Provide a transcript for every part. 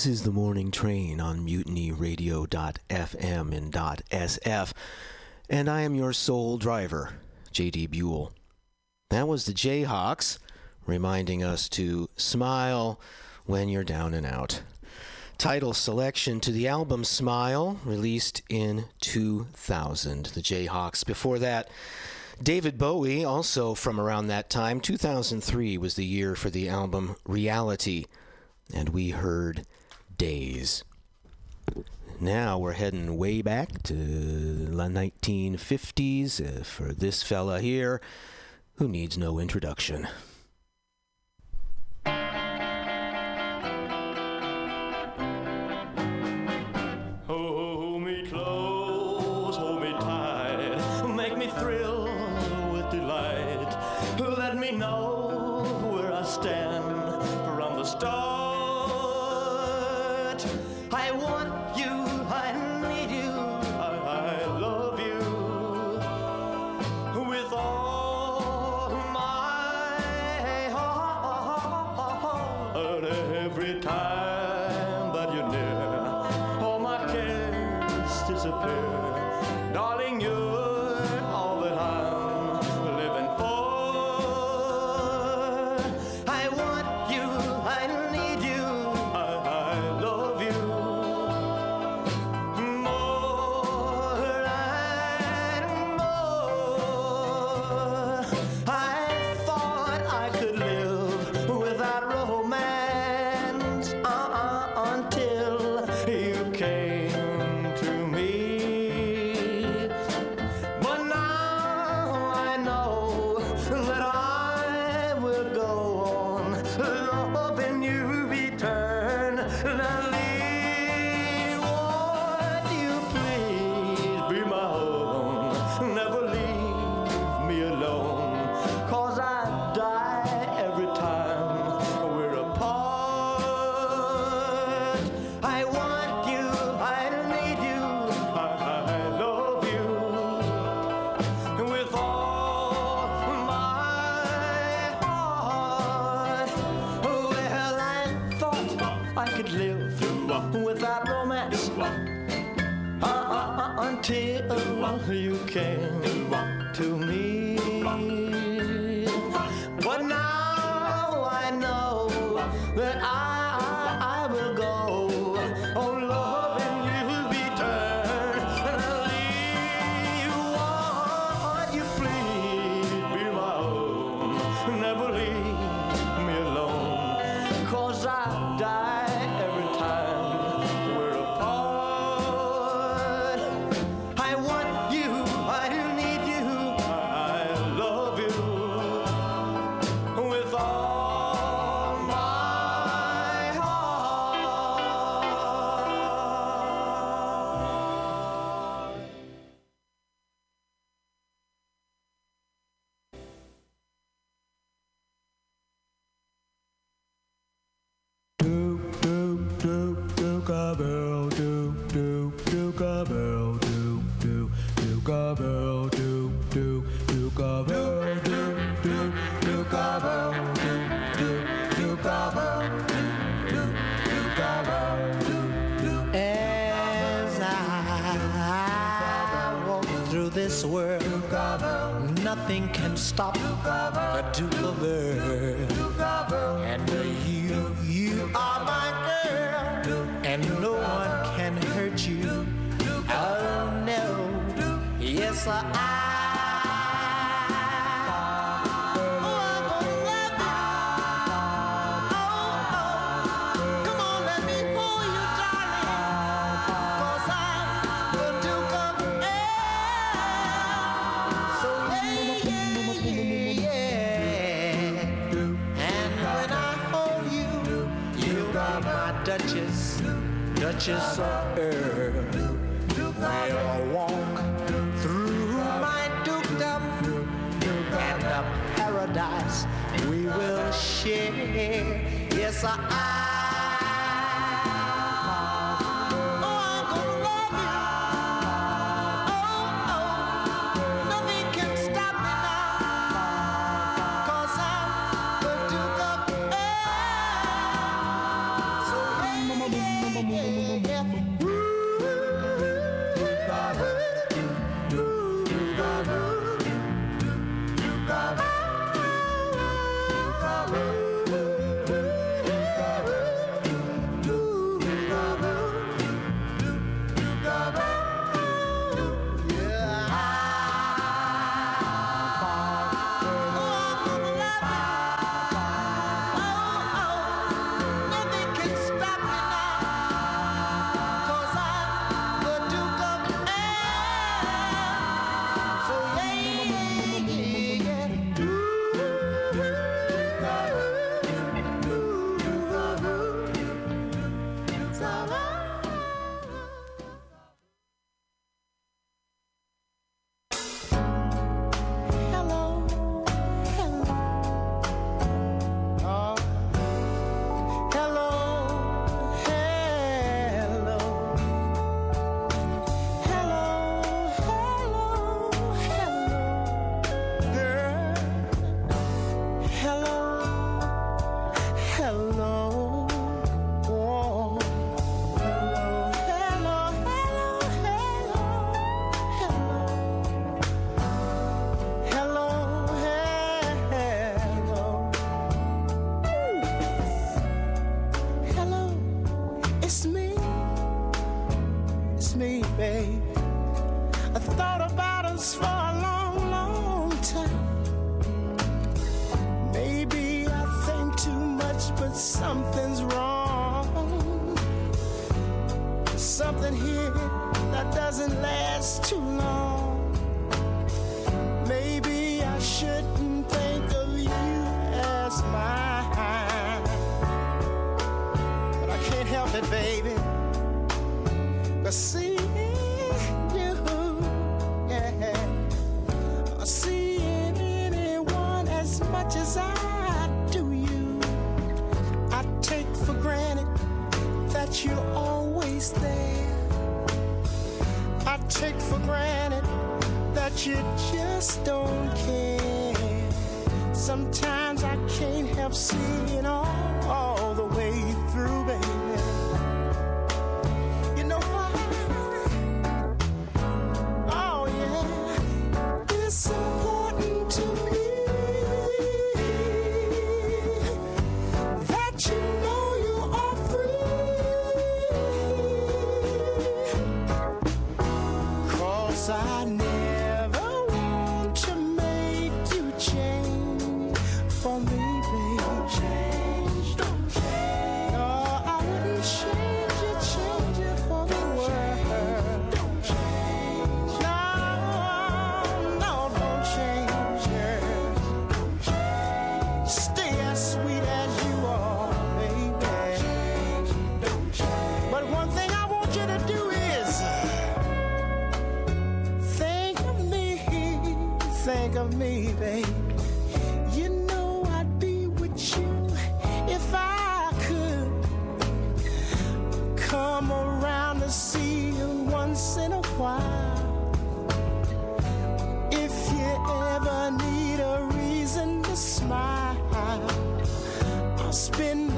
This is the morning train on mutinyradio.fm and .sf, and I am your sole driver, J.D. Buell. That was the Jayhawks reminding us to smile when you're down and out. Title selection to the album Smile, released in 2000. The Jayhawks. Before that, David Bowie, also from around that time. 2003 was the year for the album Reality. And we heard days. Now we're heading way back to the 1950s uh, for this fella here who needs no introduction.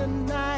tonight.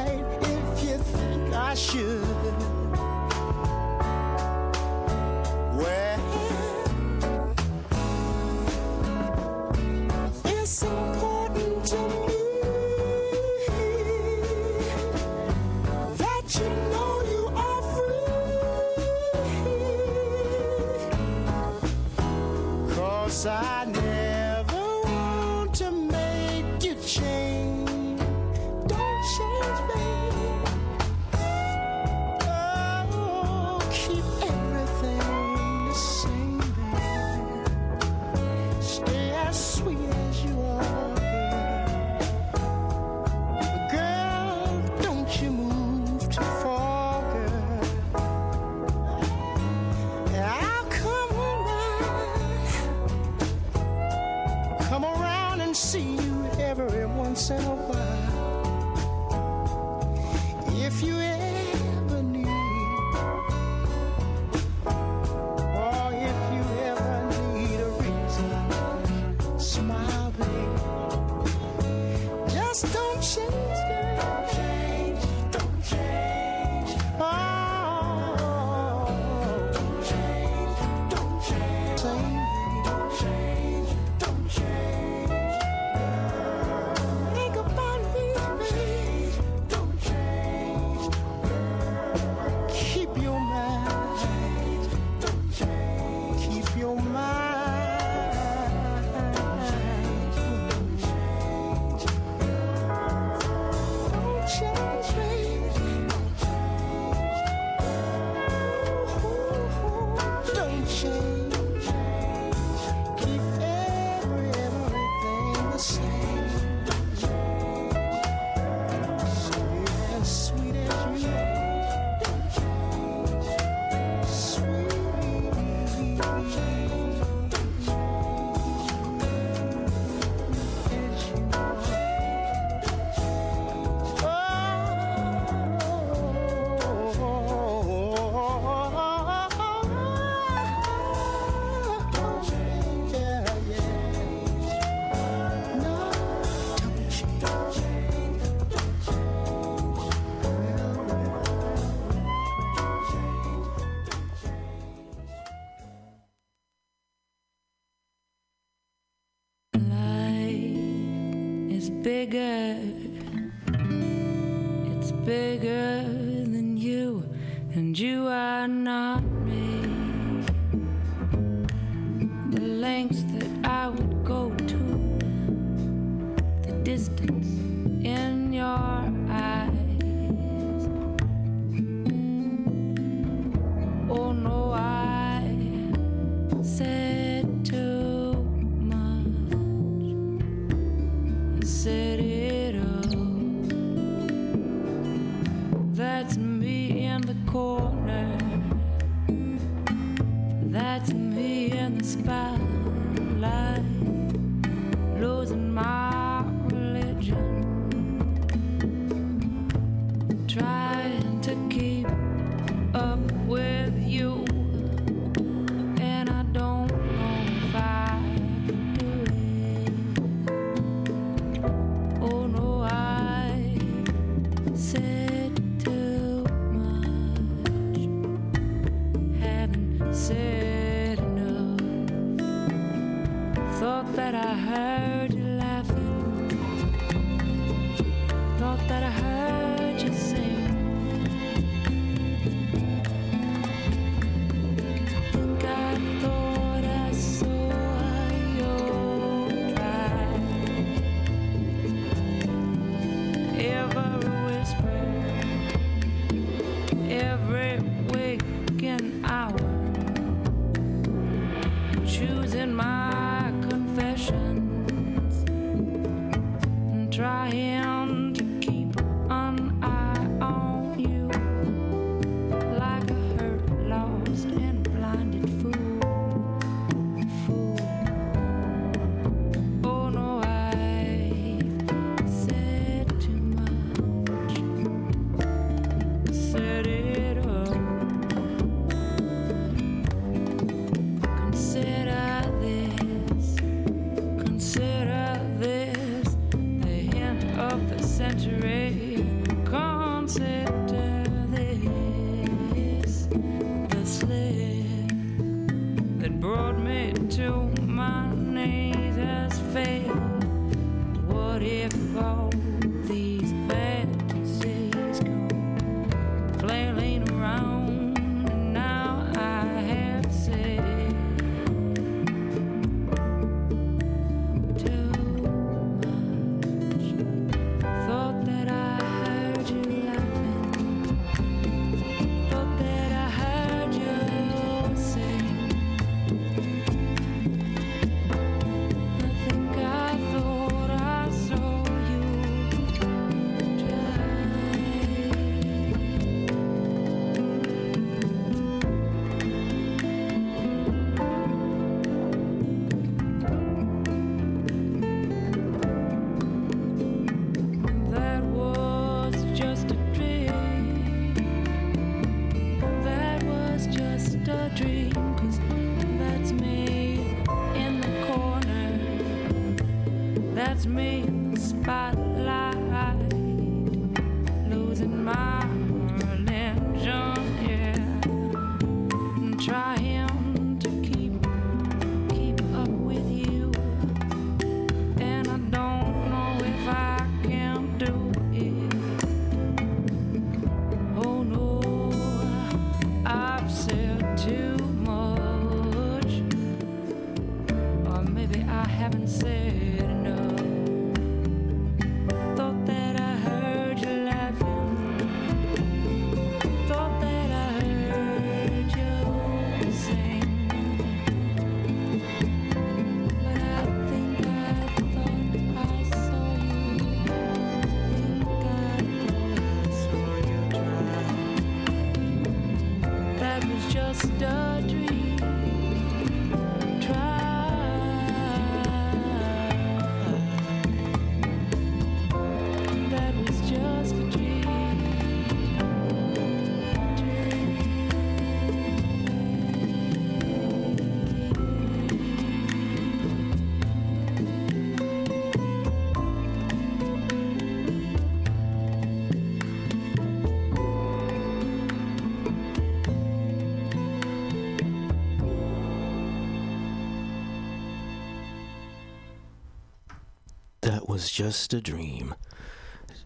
Just a dream.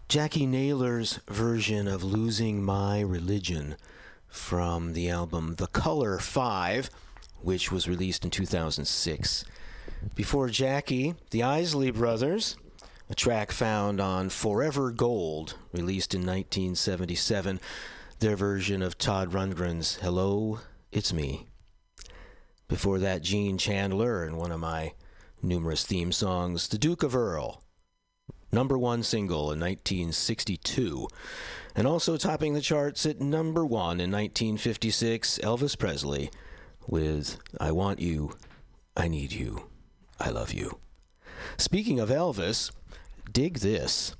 Jacqui Naylor's version of Losing My Religion from the album The Color 5, which was released in 2006. Before Jacqui, the Isley Brothers, a track found on Forever Gold, released in 1977, their version of Todd Rundgren's Hello, It's Me. Before that, Gene Chandler and one of my numerous theme songs, The Duke of Earl, number one single in 1962. And also topping the charts at number one in 1956, Elvis Presley with I Want You, I Need You, I Love You. Speaking of Elvis, dig this.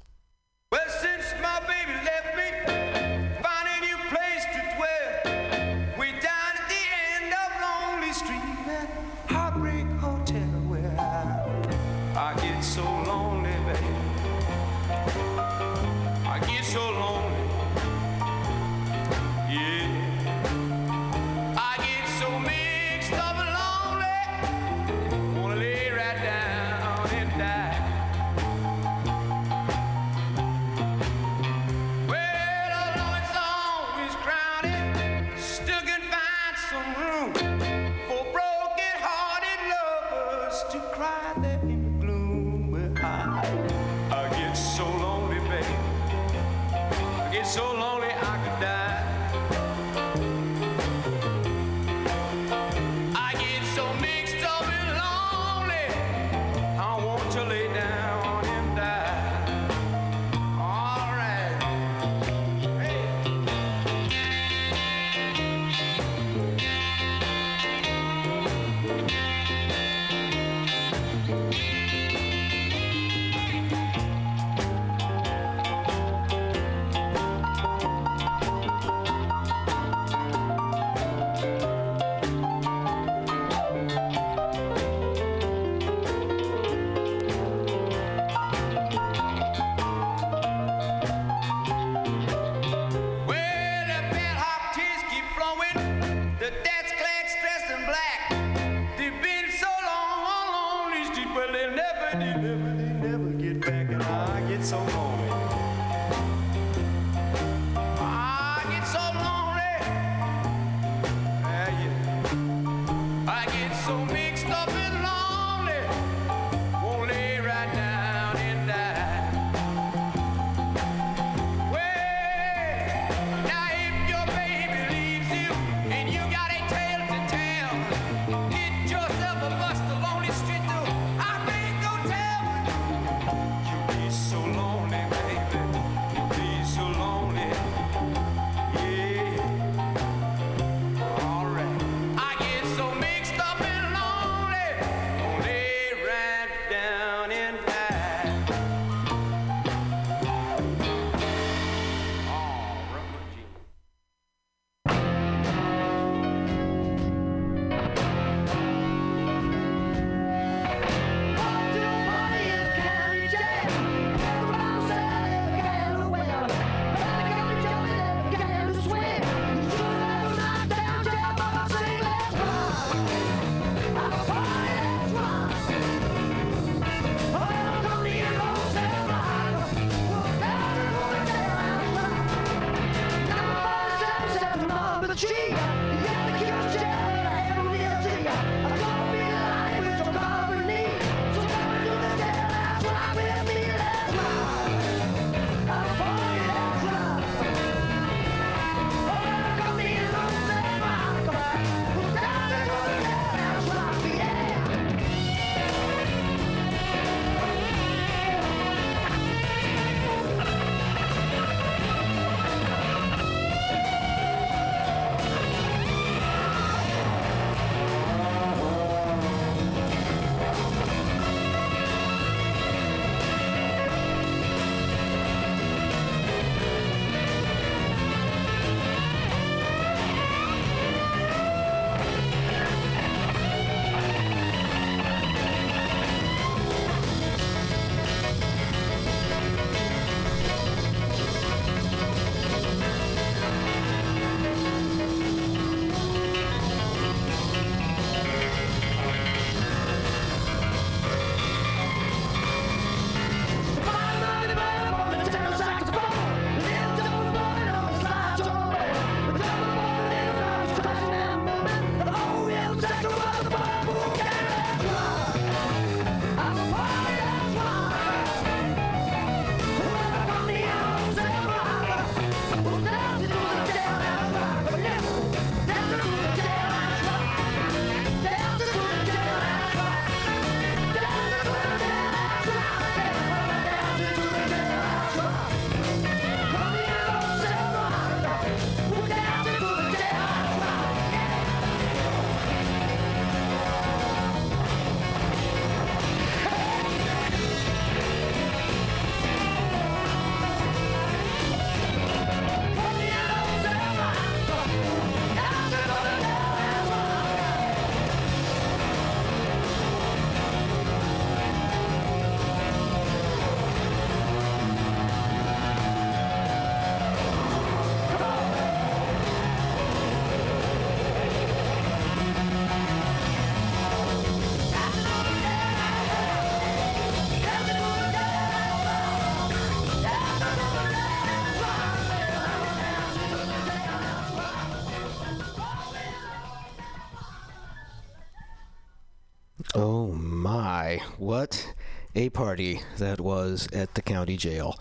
What a party that was at the county jail.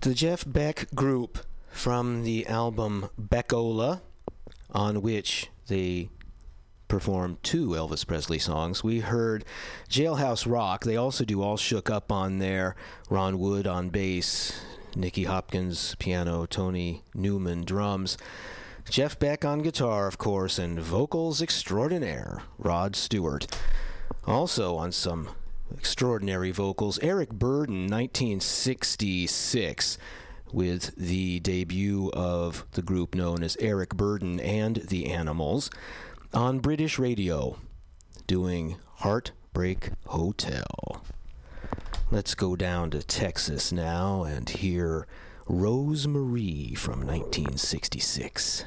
The Jeff Beck group from the album Beck-Ola, on which they performed two Elvis Presley songs. We heard Jailhouse Rock. They also do All Shook Up on there. Ron Wood on bass, Nicky Hopkins piano, Tony Newman drums. Jeff Beck on guitar, of course, and vocals extraordinaire, Rod Stewart. Also on some extraordinary vocals, Eric Burdon, 1966, with the debut of the group known as Eric Burdon and the Animals, on British radio, doing Heartbreak Hotel. Let's go down to Texas now and hear Rose Marie from 1966.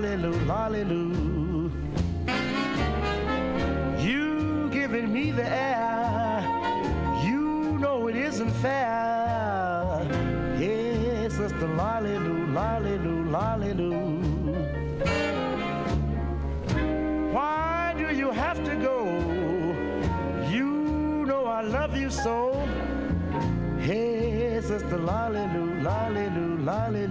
Lolly Lou. You giving me the air, you know it isn't fair. Hey, Sister Lolly Lou, Lolly Lou, Why do you have to go? You know I love you so. Hey, sister Lolly Lou, Lolly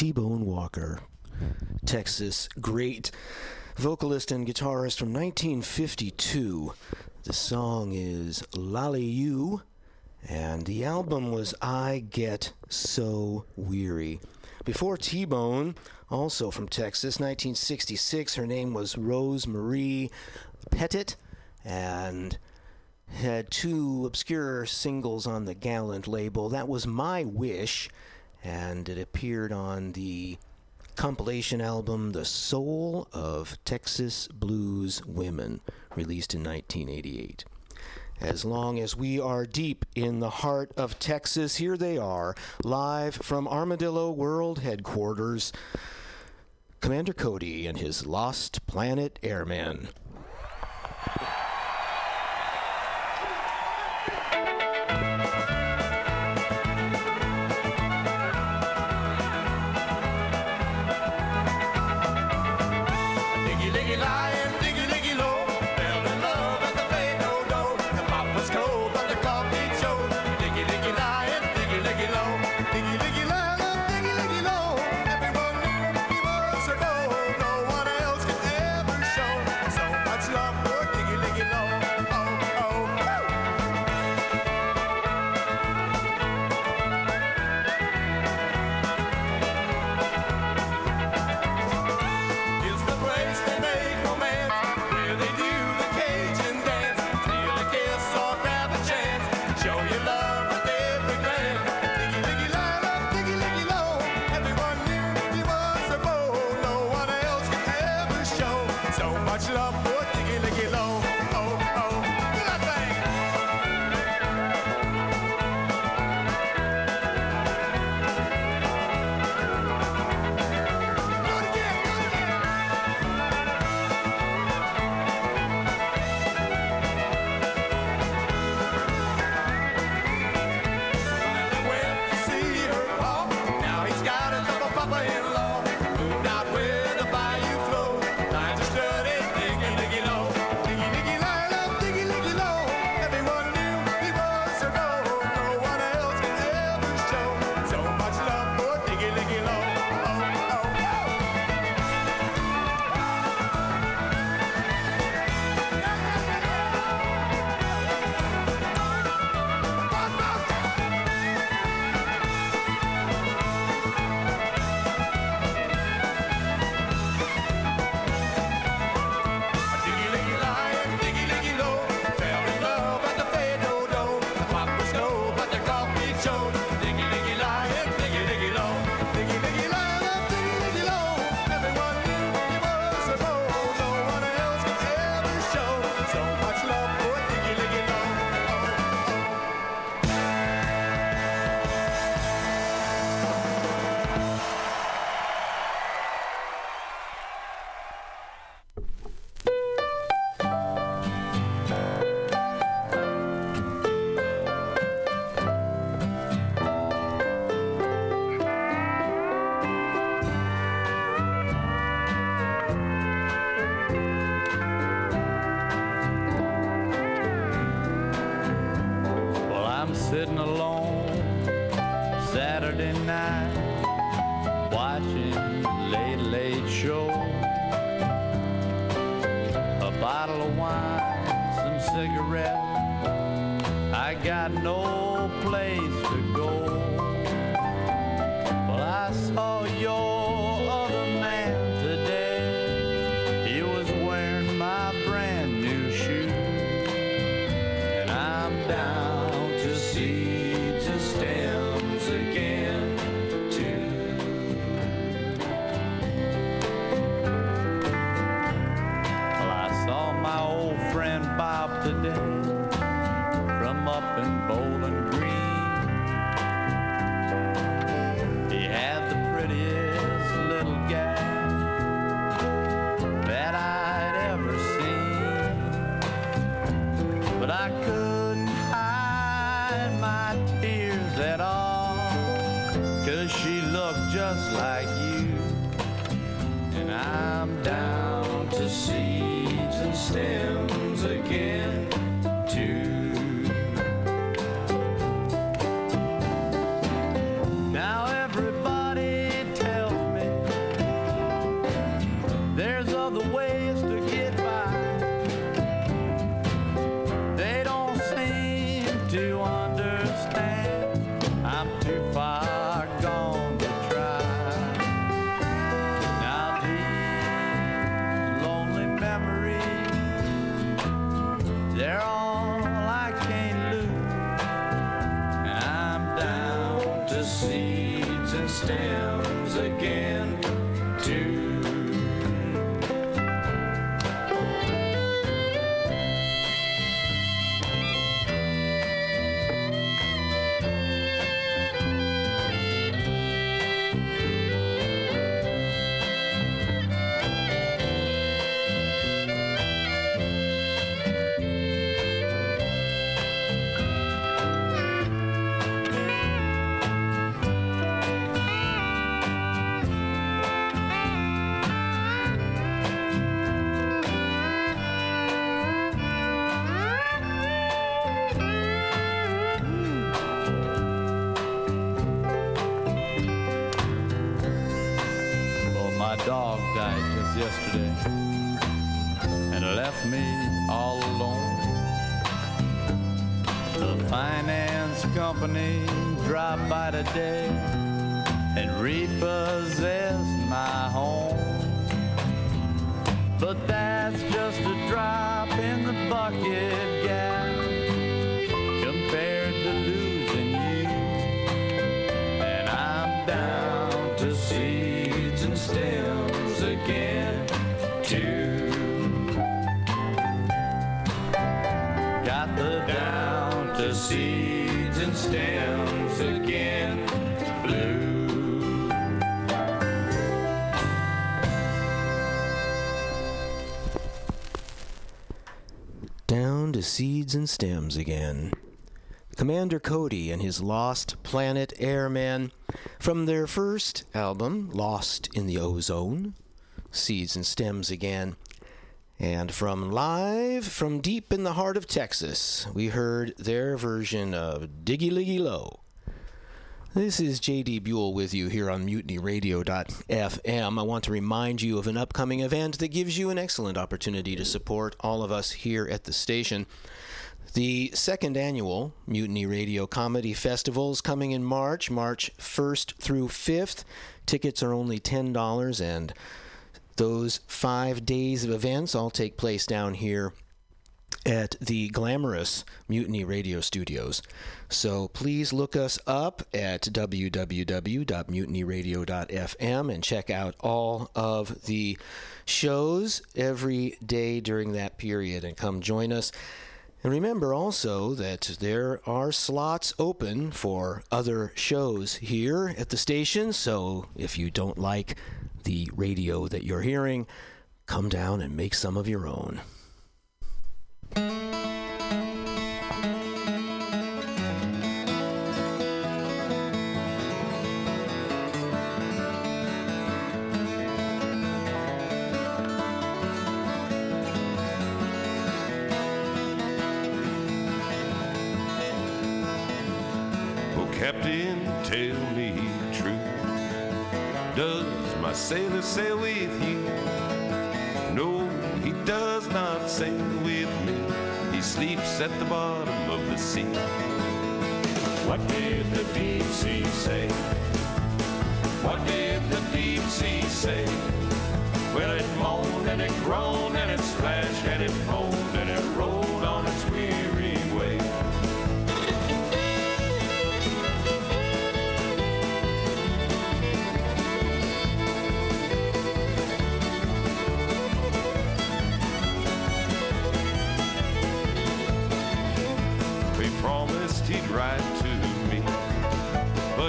T Bone Walker, Texas great vocalist and guitarist from 1952. The song is Lollie Lou, and the album was I Get So Weary. Before T Bone, also from Texas, 1966, her name was Rose Marie Pettit, and had two obscure singles on the Gallant label. That was My Wish and it appeared on the compilation album The Soul of Texas Blues Women, released in 1988. As long as we are deep in the heart of Texas, here they are, live from Armadillo World Headquarters. Commander Cody and his Lost Planet Airmen. it up. Dropped by today seeds and stems again. Commander Cody and his Lost Planet Airmen from their first album, Lost in the Ozone, Seeds and Stems again. And from live from deep in the heart of Texas, we heard their version of Diggy Liggy Lo. This is JD Buell with you here on mutinyradio.fm. I want to remind you of an upcoming event that gives you an excellent opportunity to support all of us here at the station. The second annual Mutiny Radio Comedy Festival is coming in March, March 1st through 5th. Tickets are only $10, and those five days of events all take place down here at the glamorous Mutiny Radio Studios. So please look us up at www.mutinyradio.fm and check out all of the shows every day during that period and come join us. And remember also that there are slots open for other shows here at the station. So if you don't like the radio that you're hearing, come down and make some of your own. Oh, Captain, tell me truth. Does my sailor sail with you? No, he does not sail with me. Sleeps at the bottom of the sea. What did the deep sea say? What did the deep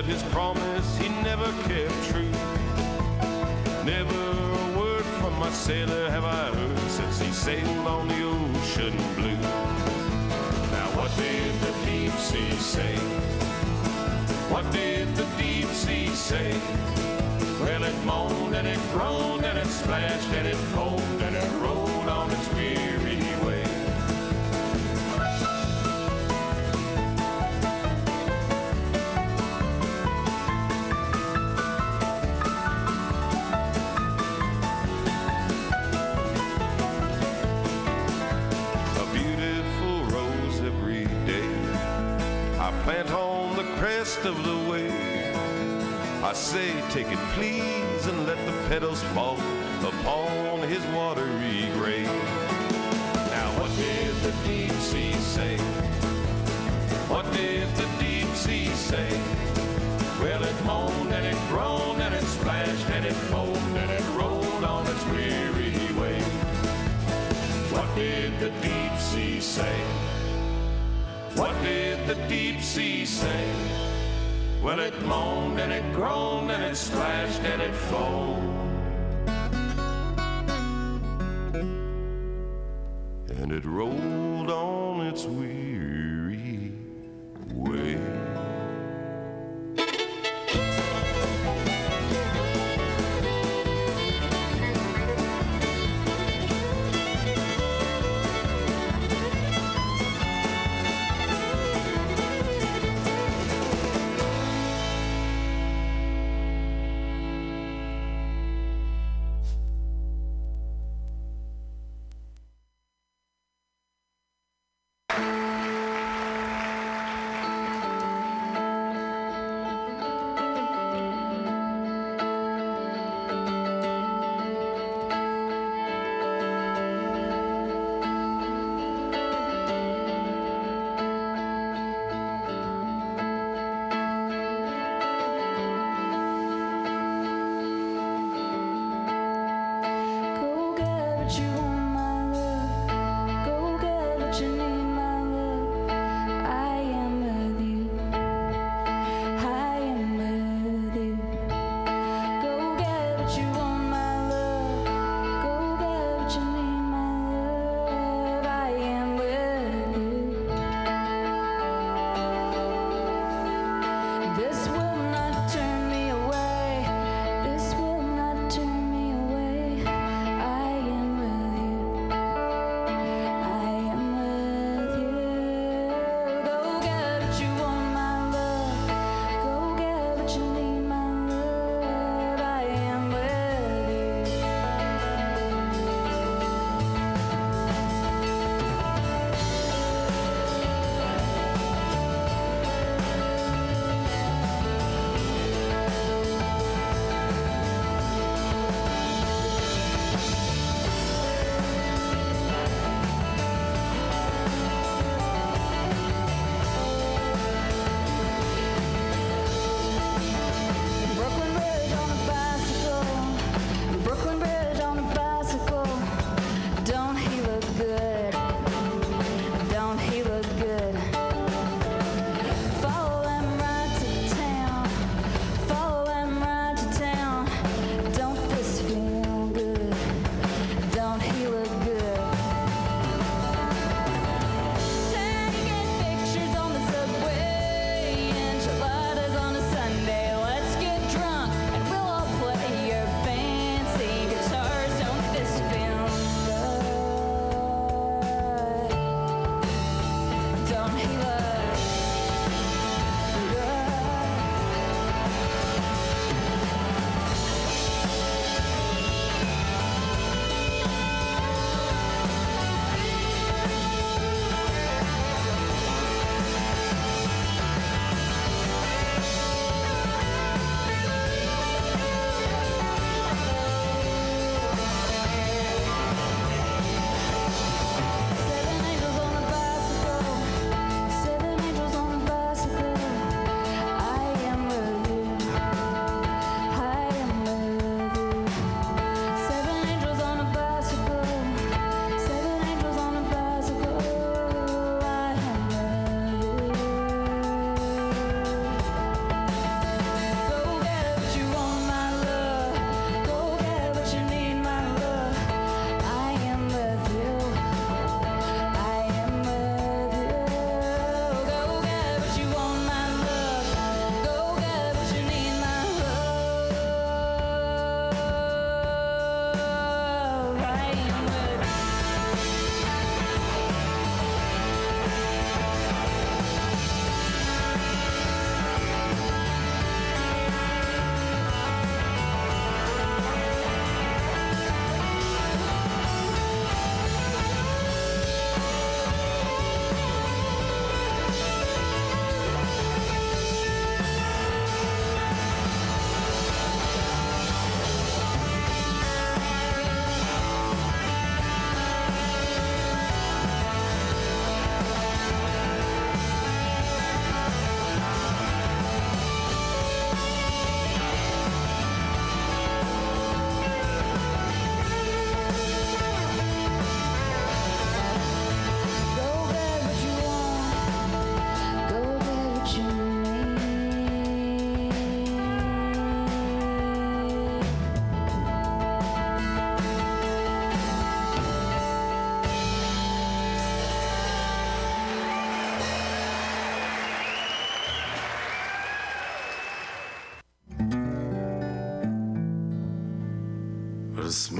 but his promise he never kept true. Never a word from my sailor have I heard since he sailed on the ocean blue. Now what did the deep sea say? What did the deep sea say? Well, it moaned and it groaned and it splashed and it foamed and it rolled plant on the crest of the wave. I say, take it please and let the petals fall upon his watery grave. Now what did the deep sea say? What did the deep sea say? Well, it moaned and it groaned and it splashed and it foamed and it rolled on its weary way. What did the deep sea say? What did the deep sea say? Well, it moaned and it groaned and it splashed and it foamed.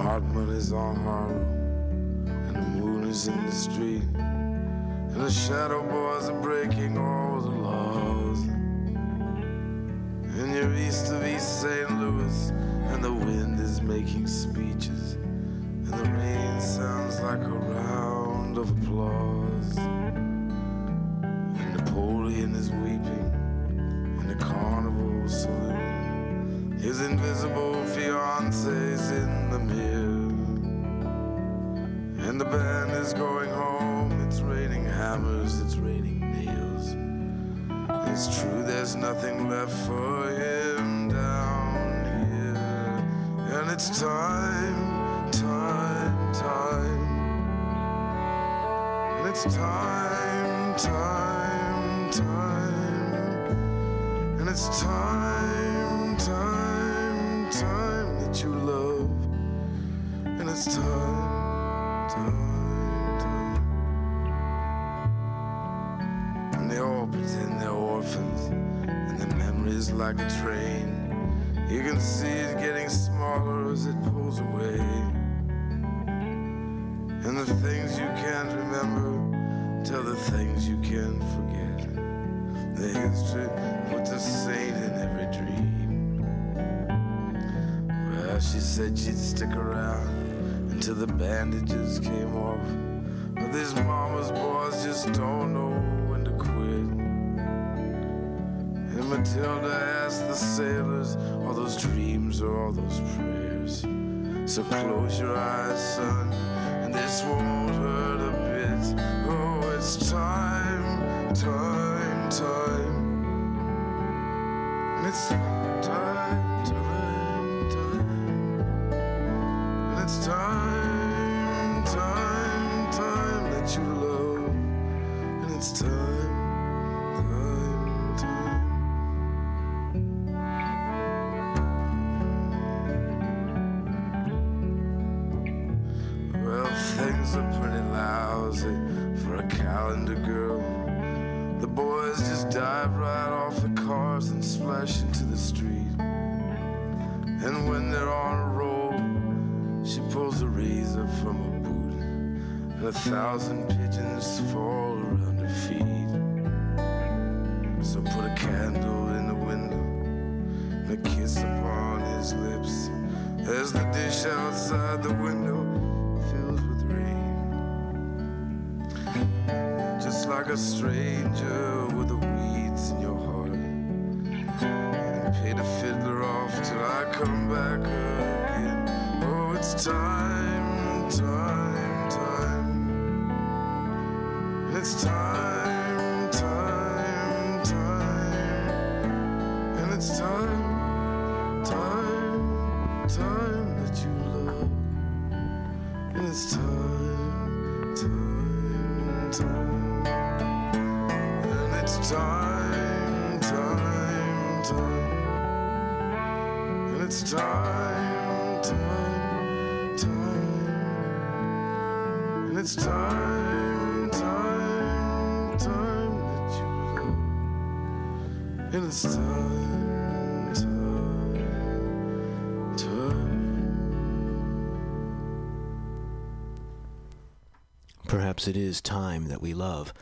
Smart money's on Harlow, and the moon is in the street, and the shadow it's time, time, time. And it's time, time, time that you love. And it's time, time, time. And they all pretend they're orphans. And their memories like a train. You can see bandages came off. But these mama's boys just don't know when to quit. And Matilda asked the sailors, all those dreams or all those prayers. So close your eyes, son, thousand Perhaps it is time that we love.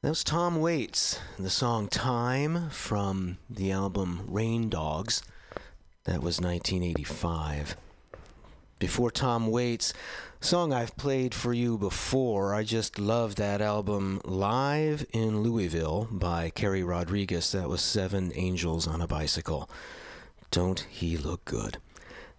That was Tom Waits, the song Time from the album Rain Dogs. That was 1985. Before Tom Waits, song I've played for you before. I just love that album Live in Louisville by Carrie Rodriguez. That was Seven Angels on a Bicycle. Don't he look good?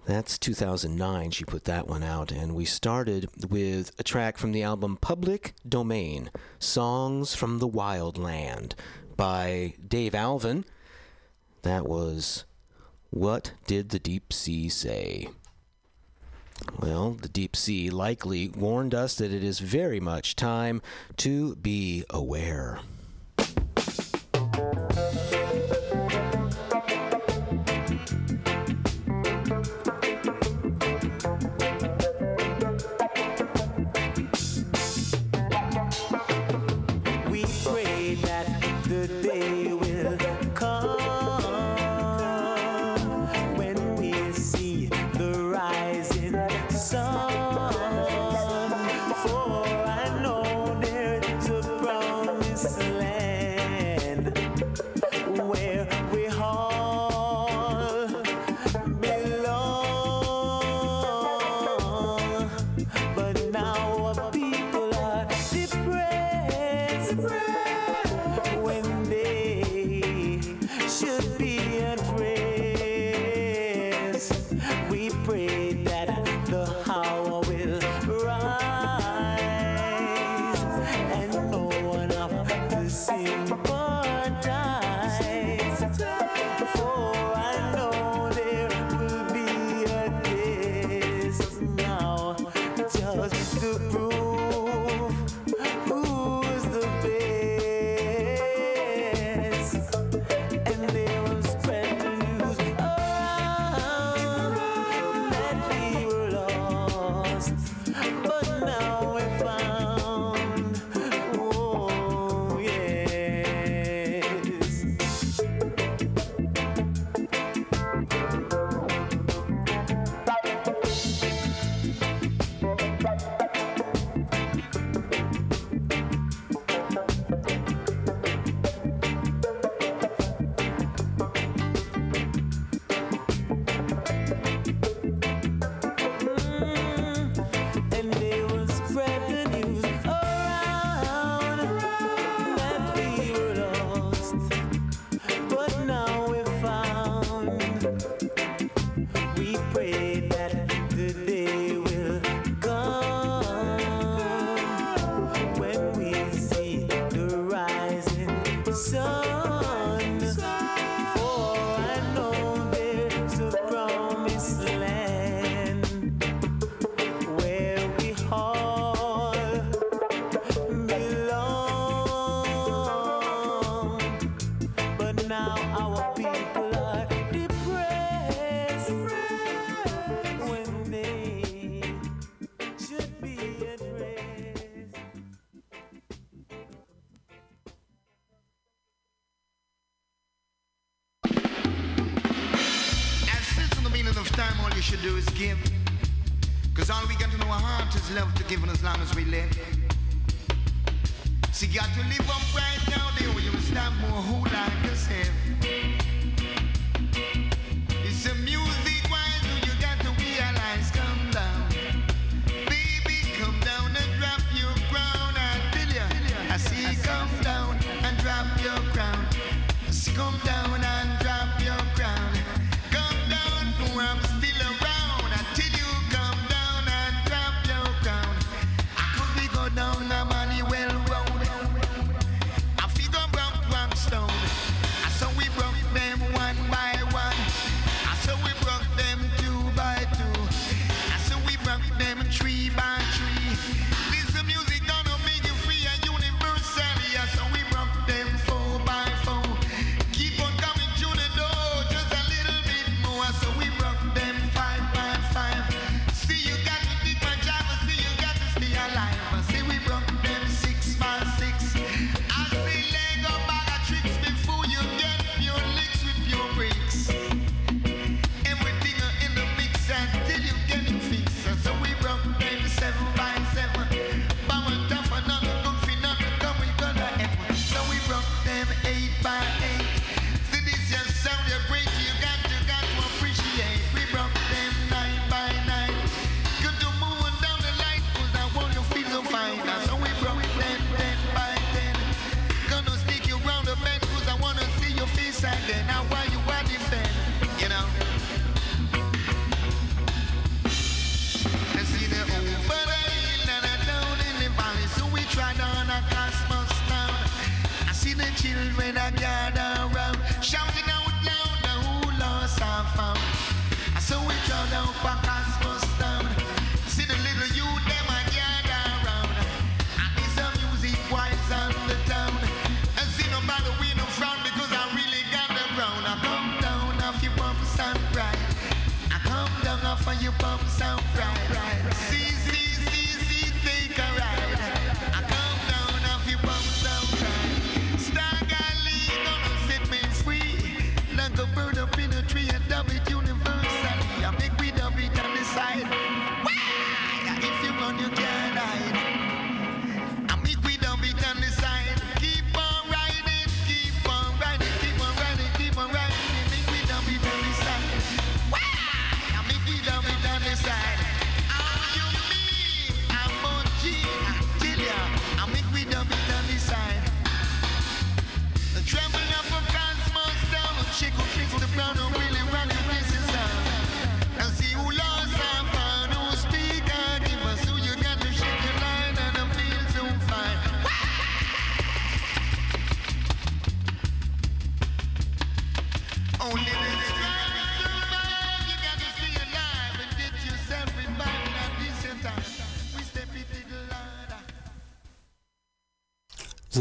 That's 2009. She put that one out. And we started with a track from the album Public Domain Songs from the Wild Land by Dave Alvin. That was What Did the Deep Sea Say? Well, the deep sea likely warned us that it is very much time to be aware.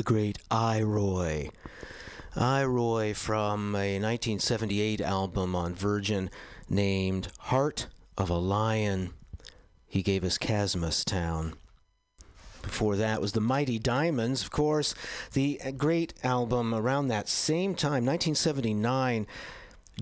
the great I. Roy. I. Roy from a 1978 album on Virgin named Heart of a Lion. He gave us Chasmus Town. Before that was the Mighty Diamonds, of course, the great album around that same time, 1979.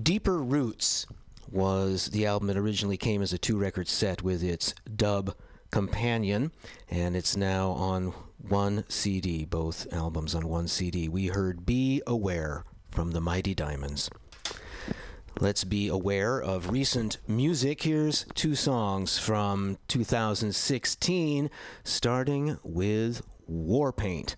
Deeper Roots was the album that originally came as a two record set with its dub companion, and it's now on one CD, both albums on one CD. We heard Be Aware from the Mighty Diamonds. Let's be aware of recent music. Here's two songs from 2016, starting with Warpaint.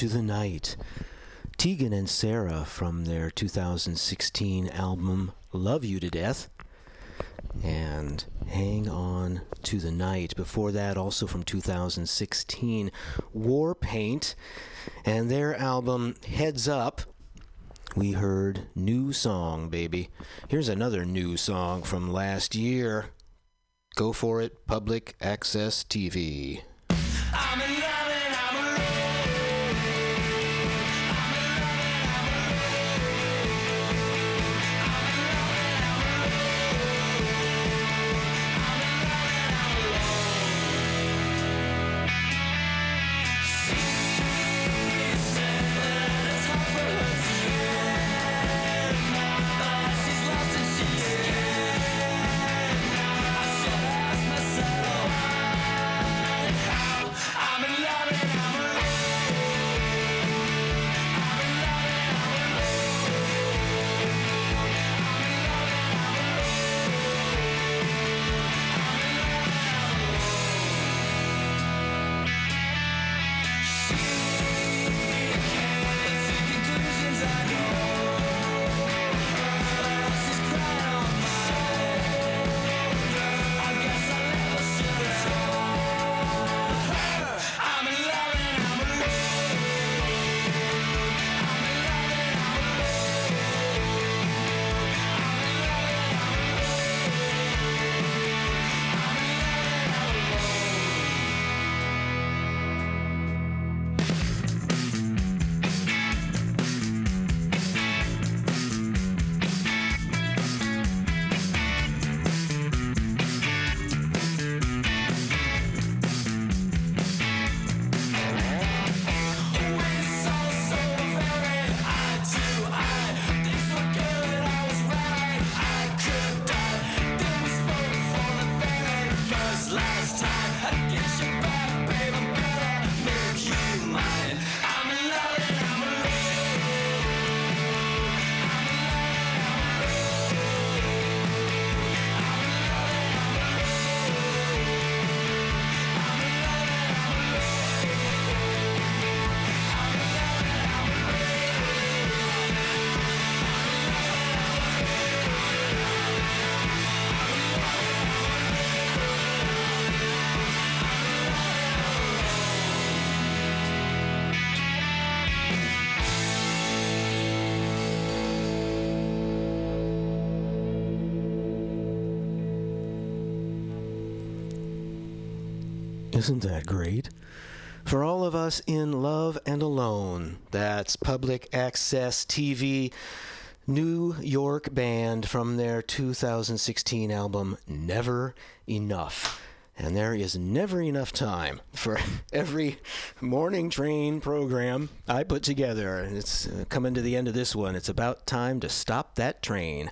into the Night. Tegan and Sara from their 2016 album Love You to Death. And Hang On to the Night. Before that, also from 2016, Warpaint. And their album Heads Up. We heard New Song, Baby. Here's another new song from last year. Go for it, public access TV. Isn't that great? For all of us in love and alone, that's Public Access TV New York band from their 2016 album Never Enough. And there is never enough time for every morning train program I put together. And it's uh, coming to the end of this one. It's about time to stop that train.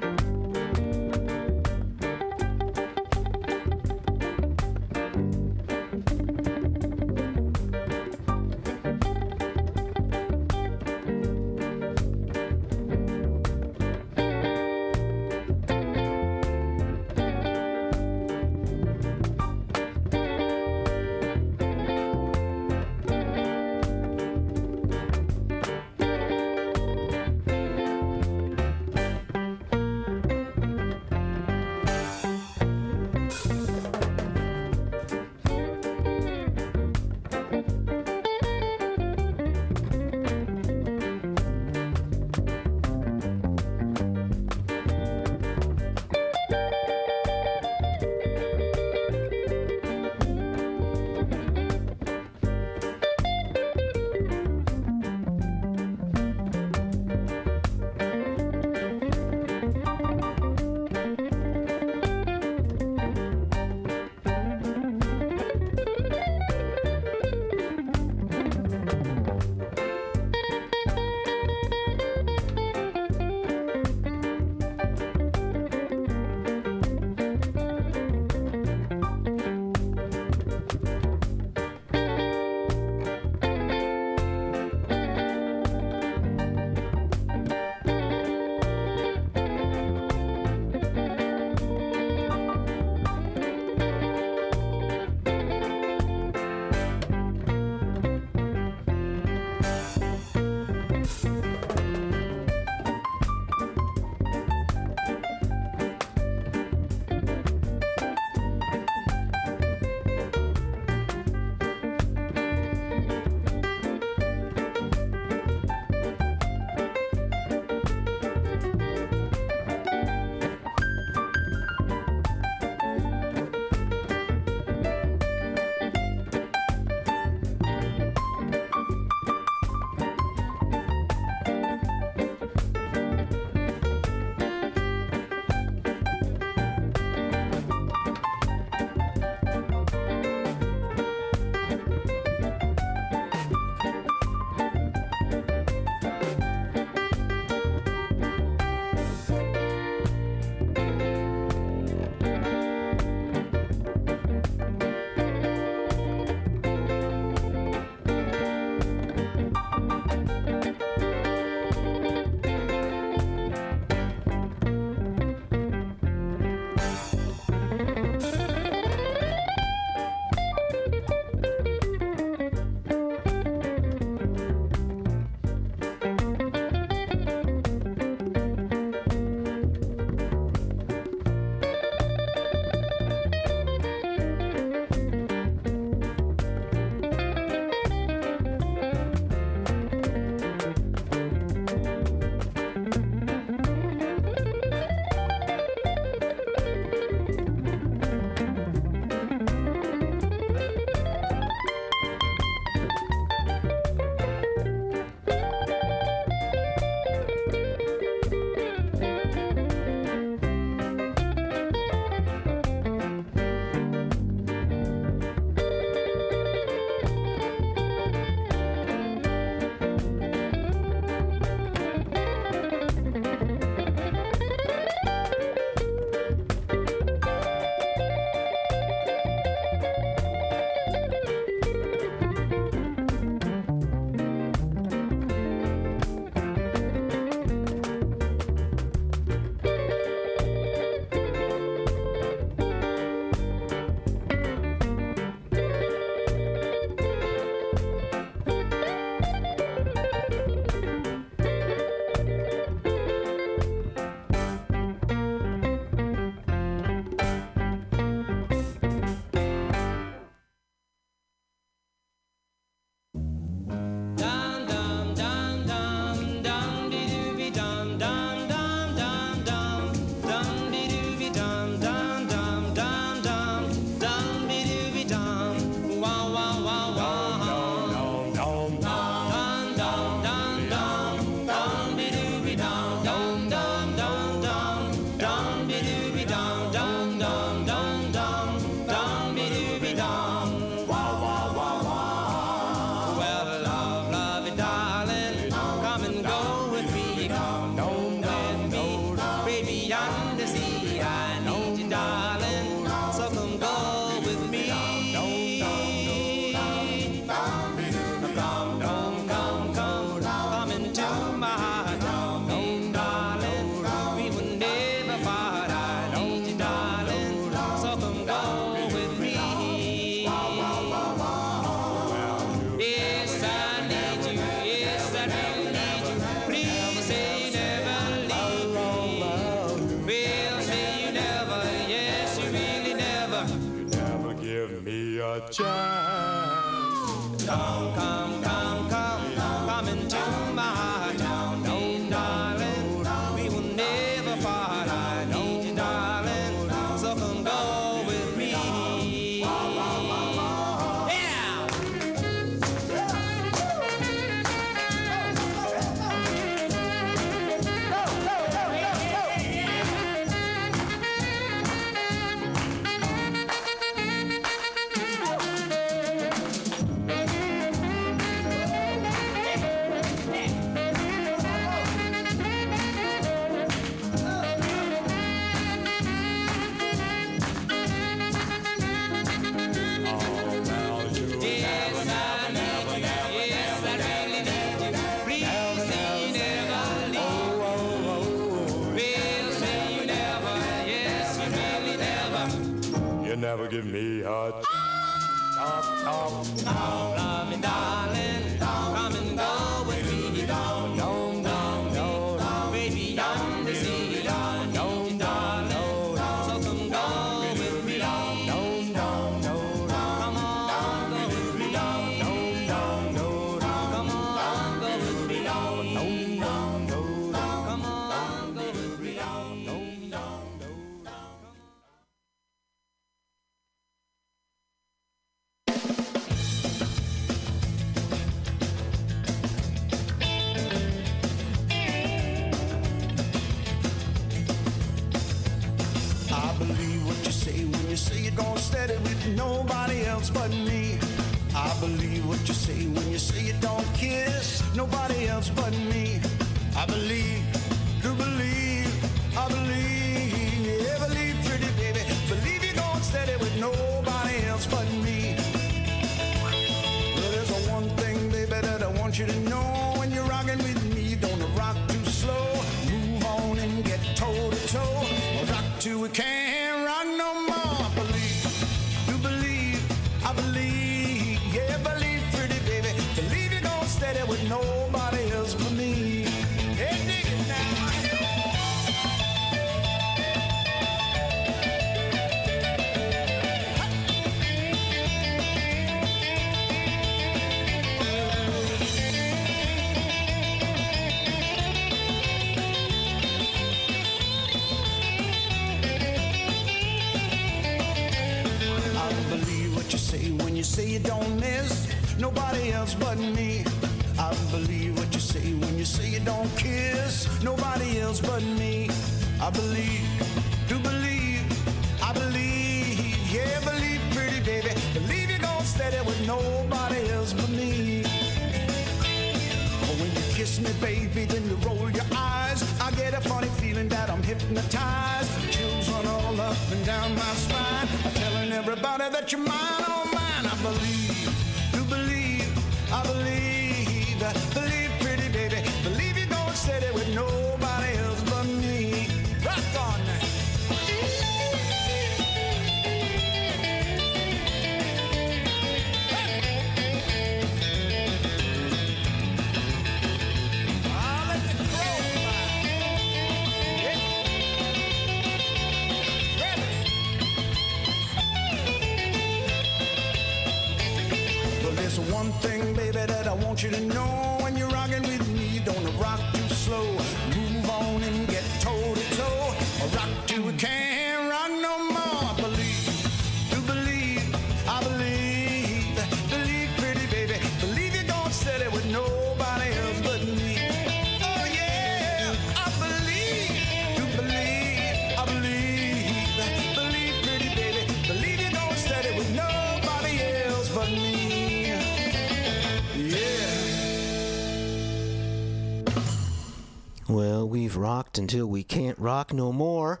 rock no more.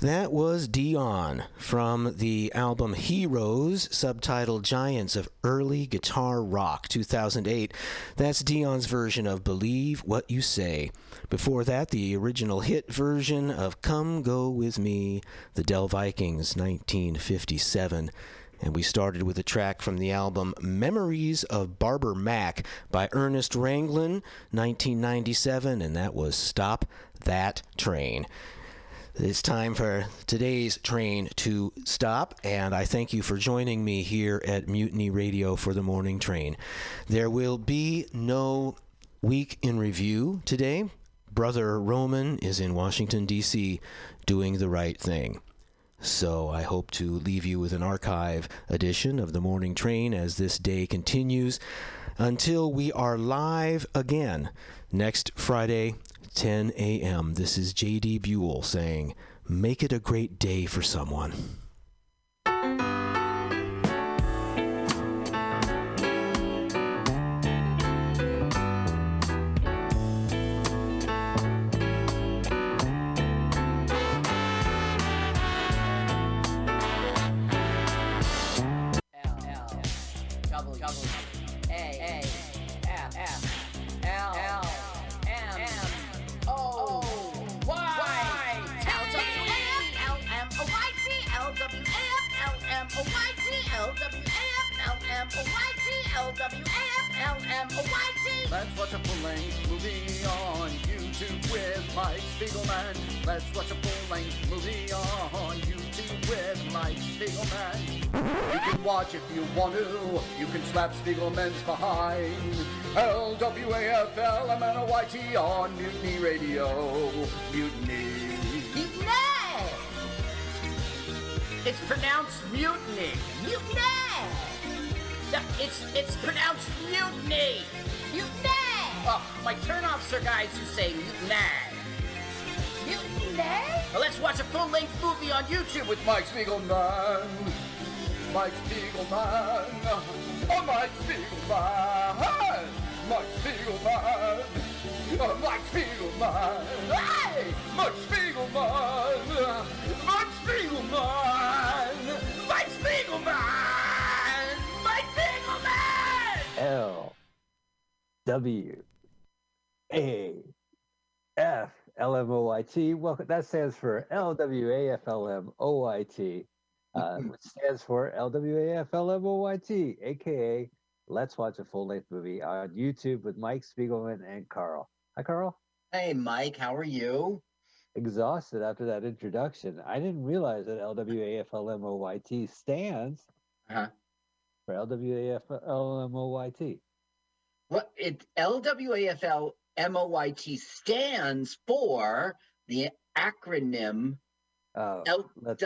That was Dion from the album Heroes, subtitled Giants of Early Guitar Rock 2008. That's Dion's version of Believe What You Say. Before that, the original hit version of Come Go With Me, The Del-Vikings 1957. And we started with a track from the album Memories of Barber Mack by Ernest Ranglin, 1997, and that was Stop that train. It's time for today's train to stop, and I thank you for joining me here at Mutiny Radio for the morning train. There will be no week in review today. Brother Roman is in Washington, D.C., doing the right thing. So I hope to leave you with an archive edition of the morning train as this day continues until we are live again next Friday 10 a.m. This is J.D. Buell saying, Make it a great day for someone. Mike Spiegelman. Oh, Mike Spiegelman. Mike Spiegelman. Oh, Mike Spiegelman. Hey! Mike Spiegelman. Mike Spiegelman. Mike Spiegelman. Mike Spiegelman. L W A F L M O Y T. Well, that stands for L W A F L M O Y T, uh, which stands for L W A F L M O Y T, aka Let's Watch a Full Length Movie on YouTube with Mike Spiegelman and Carl. Hi, Carl. Hey, Mike, how are you? Exhausted after that introduction. I didn't realize that L W A F L M O Y T stands Uh-huh. for L W A F L M O Y T. What it LWAFL MOYT stands for the acronym Oh, let's-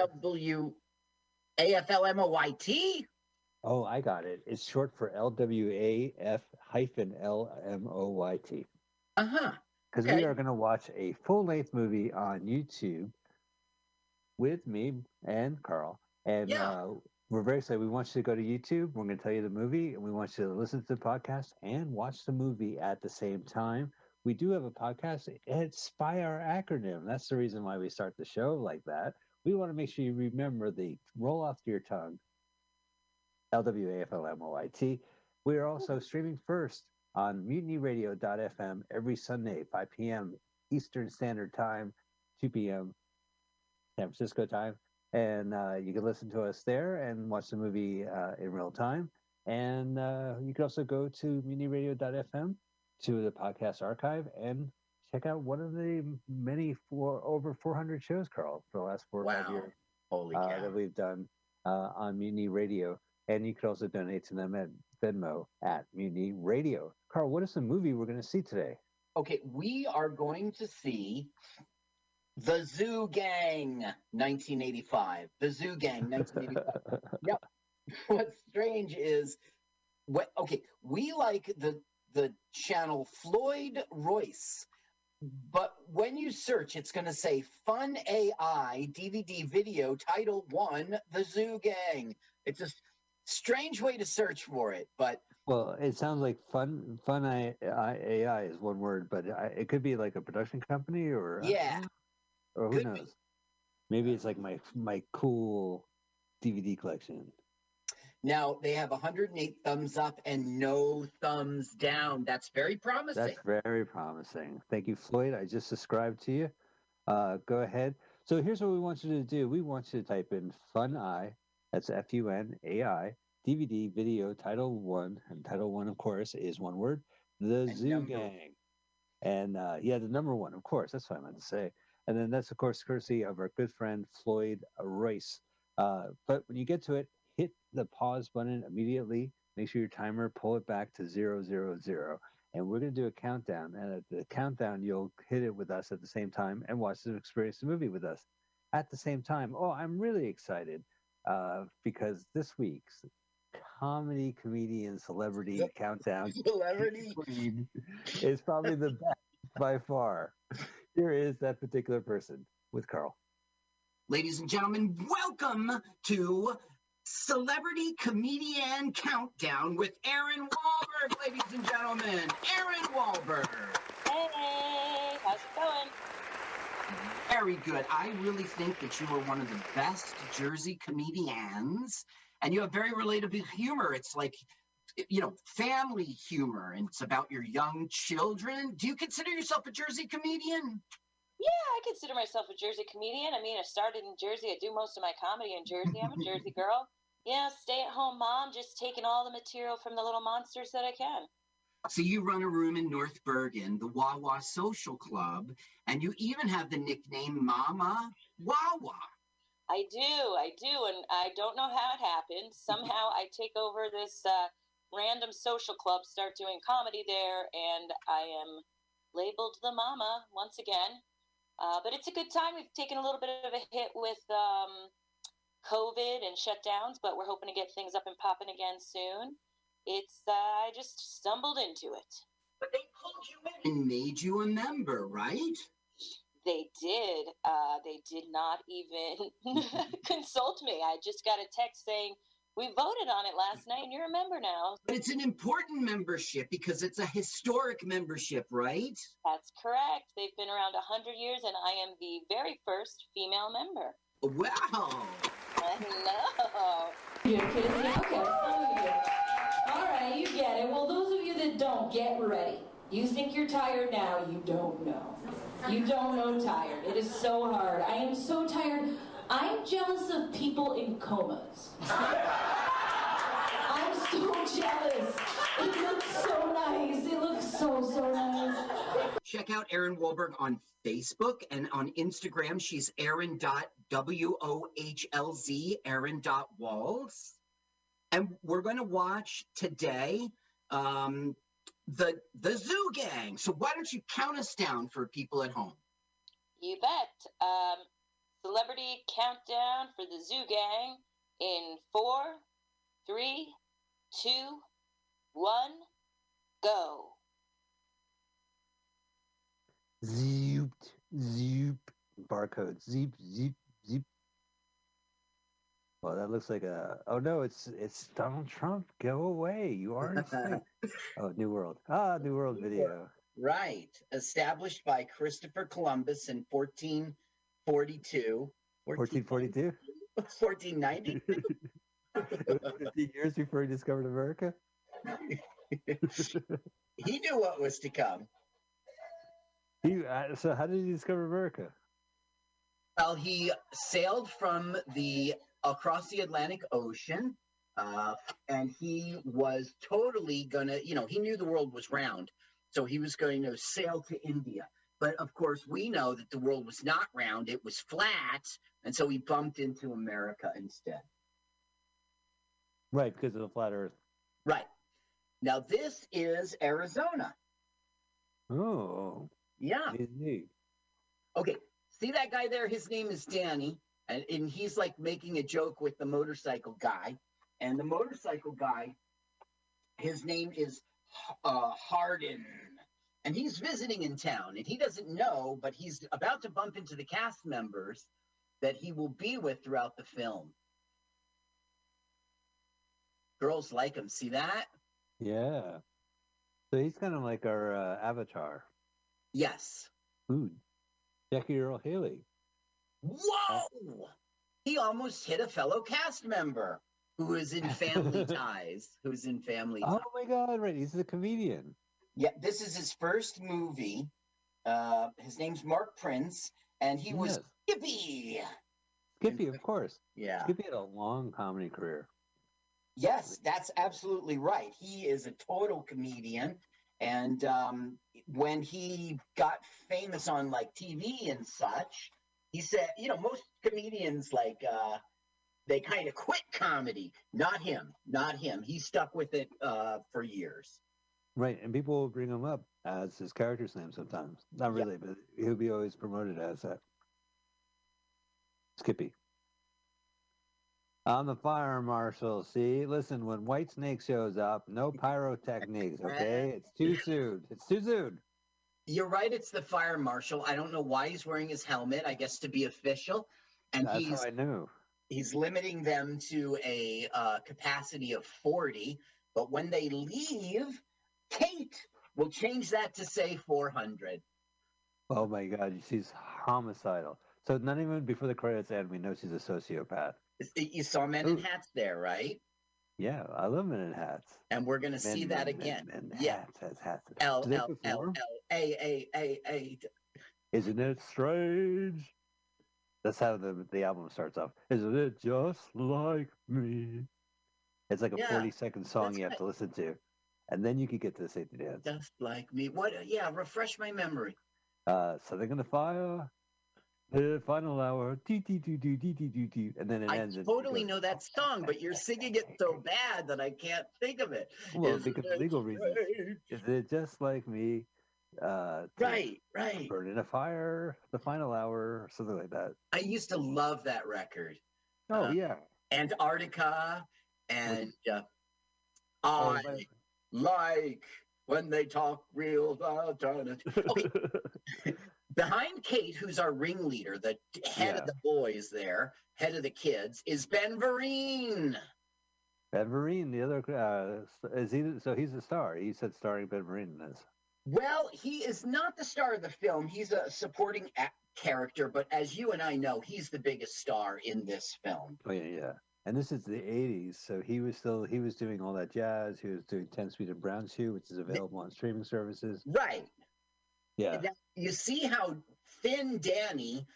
LWAFLMOYT. oh, I got it. It's short for L W A F hyphen L M O Y T. Uh-huh. because Okay. we are going to watch a full length movie on YouTube with me and Carl. And Yeah. uh, we're very excited. We want you to go to YouTube. We're going to tell you the movie, and we want you to listen to the podcast and watch the movie at the same time. We do have a podcast. It's by our acronym. That's the reason why we start the show like that. We want to make sure you remember the roll off your tongue LWAFLMOYT. We are also streaming first on mutinyradio.fm every Sunday, 5 p.m. Eastern Standard Time, 2 p.m. San Francisco time. And uh, you can listen to us there and watch the movie uh, in real time. And uh, you can also go to mutinyradio.fm to the podcast archive and check out one of the many for over 400 shows, Carl, for the last four or five years Holy uh, cow. that we've done uh, on Mutiny Radio. And you can also donate to them at Venmo at Mutiny Radio. Carl, what is the movie we're going to see today? Okay, we are going to see The Zoo Gang, 1985. The Zoo Gang, 1985. yep. What's strange is, what? Okay, we like the the channel Floyd Royce, but when you search, it's going to say Fun AI DVD video title one, The Zoo Gang. It's a strange way to search for it, but Well, it sounds like fun. Fun AI is one word, but I, it could be like a production company or uh, yeah. or who could be. knows. Maybe it's like my my cool DVD collection. Now they have 108 thumbs up and no thumbs down. That's very promising. That's very promising. Thank you, Floyd. I just subscribed to you. Uh, go ahead. So here's what we want you to do. We want you to type in Fun Eye. That's F U N A I DVD video title one, and title one, of course, is one word. The And Zoo number- Gang. And uh, yeah, the number one, of course. That's what I meant to say. And then that's, of course, courtesy of our good friend Floyd Royce. Uh, but when you get to it, hit the pause button immediately. Make sure your timer, pull it back to zero, zero, zero. And we're going to do a countdown. And at the countdown, you'll hit it with us at the same time and watch the experience the movie with us at the same time. Oh, I'm really excited uh, because this week's comedy comedian celebrity countdown Celebrity. is probably the best by far. Here is that particular person with Carl. Ladies and gentlemen, welcome to Celebrity Comedian Countdown with Erin Wahlberg, ladies and gentlemen. Erin Wahlberg. Hey, how's it going? Very good. I really think that you are one of the best Jersey comedians, and you have very relatable humor. It's like, you know, family humor, and it's about your young children. Do you consider yourself a Jersey comedian? Yeah, I consider myself a Jersey comedian. I mean, I started in Jersey. I do most of my comedy in Jersey. I'm a Jersey girl. Yeah, stay at home mom, just taking all the material from the little monsters that I can. So you run a room in North Bergen, the Wawa Social Club, and you even have the nickname Mama Wawa. I do, I do, and I don't know how it happened. Somehow I take over this uh, random social club, start doing comedy there, and I am labeled the mama once again. Uh, but it's a good time. We've taken a little bit of a hit with um, COVID and shutdowns, but we're hoping to get things up and popping again soon. It's uh, I just stumbled into it. But they pulled you in and made you a member, right? They did. Uh, they did not even consult me. I just got a text saying we voted on it last night, and you're a member now. But it's an important membership because it's a historic membership, right? That's correct. They've been around a hundred years, and I am the very first female member. Wow. I know. You're kidding me? Okay, some of you. All right, you get it. Well, those of you that don't, get ready. You think you're tired now, you don't know. You don't know tired. It is so hard. I am so tired. I'm jealous of people in comas. I'm so jealous. It looks so nice. It looks so, so nice. Check out Erin Wahlberg on Facebook and on Instagram. She's Erin.W-O-H-L-Z, Erin.Walls. And we're going to watch today um, the the Zoo Gang. So why don't you count us down for people at home? You bet. Um, celebrity countdown for the Zoo Gang in four, three, two, one, go. Zoop, zoop, barcode, zip, zip, zip. Well, that looks like a. Oh no, it's it's Donald Trump. Go away, you aren't. oh, New World. Ah, New World video. Right. Established by Christopher Columbus in 1442. 1442. 1490. 15 years before he discovered America. he knew what was to come. He, uh, so how did he discover America? Well, he sailed from the across the Atlantic Ocean, uh, and he was totally gonna, you know, he knew the world was round, so he was going to sail to India. But of course, we know that the world was not round; it was flat, and so he bumped into America instead. Right, because of the flat Earth. Right. Now this is Arizona. Oh, Yeah. indeed. Okay, see that guy there? His name is Danny, and, and he's like making a joke with the motorcycle guy. And the motorcycle guy, his name is uh, Hardin, and he's visiting in town, and he doesn't know, but he's about to bump into the cast members that he will be with throughout the film. Girls like him. See that? Yeah. So he's kind of like our uh, avatar. Yes. Food. Jackie Earle Haley. Whoa! He almost hit a fellow cast member who is in Family Ties. Who's in Family ties? Oh Ties. my God! Right, he's a comedian. Yeah, this is his first movie. Uh, his name's Marc Price, and he was Skippy. Skippy, of course. Yeah. Skippy had a long comedy career. Yes, that's absolutely right. He is a total comedian, And um, when he got famous on like TV and such, he said, you know, most comedians like uh, they kind of quit comedy. Not him, not him. He stuck with it uh, for years. Right, and people will bring him up as his character's name sometimes. Not Yeah. really, but he'll be always promoted as that. Skippy. I'm the fire marshal. See, listen, when Whitesnake shows up, no pyrotechnics, okay? It's too soon. It's too soon. You're right. It's the fire marshal. I don't know why he's wearing his helmet. I guess to be official, and That's he's how I knew. he's limiting them to a uh, capacity of 40. But when they leave, Kate will change that to say 400. Oh my God, she's homicidal. So not even before the credits end, we know she's a sociopath. You saw Men in Hats there, right? Yeah, I love men in hats. And we're going to see that men, again. men, yeah. hats, hats, hats. L L L? L A A A A. Isn't it strange? That's how the the album starts off. Isn't it just like me? It's like a Yeah, 40 second song you have to listen to. And then you could get to the safety dance. Just like me. What? Yeah, refresh my memory. Uh, something in the fire. The final hour. Dee, dee, dee, dee, dee, dee, dee, dee, And then it I ends. it totally know that song, but you're singing it so bad that I can't think of it. Well, Isn't because it legal reasons. Is it just like me? Uh, Right, right. Burn in a fire. The final hour. Or something like that. I used to love that record. Oh, Uh, yeah. Antarctica and uh, Oh, I like when they talk real alternative. Okay. Behind Kate, who's our ringleader, the head Yeah. of the boys there, head of the kids, is Ben Vereen. Ben Vereen, the other uh, is he? So he's a star. He said starring Ben Vereen in this. Well, he is not the star of the film. He's a supporting act character, but as you and I know, he's the biggest star in this film. Oh yeah, yeah. And this is the '80s, so he was still he was doing all that jazz. He was doing Ten Speed and Brown Shoe, which is available on streaming services. Right. Yeah, Now, you see how Thin Danny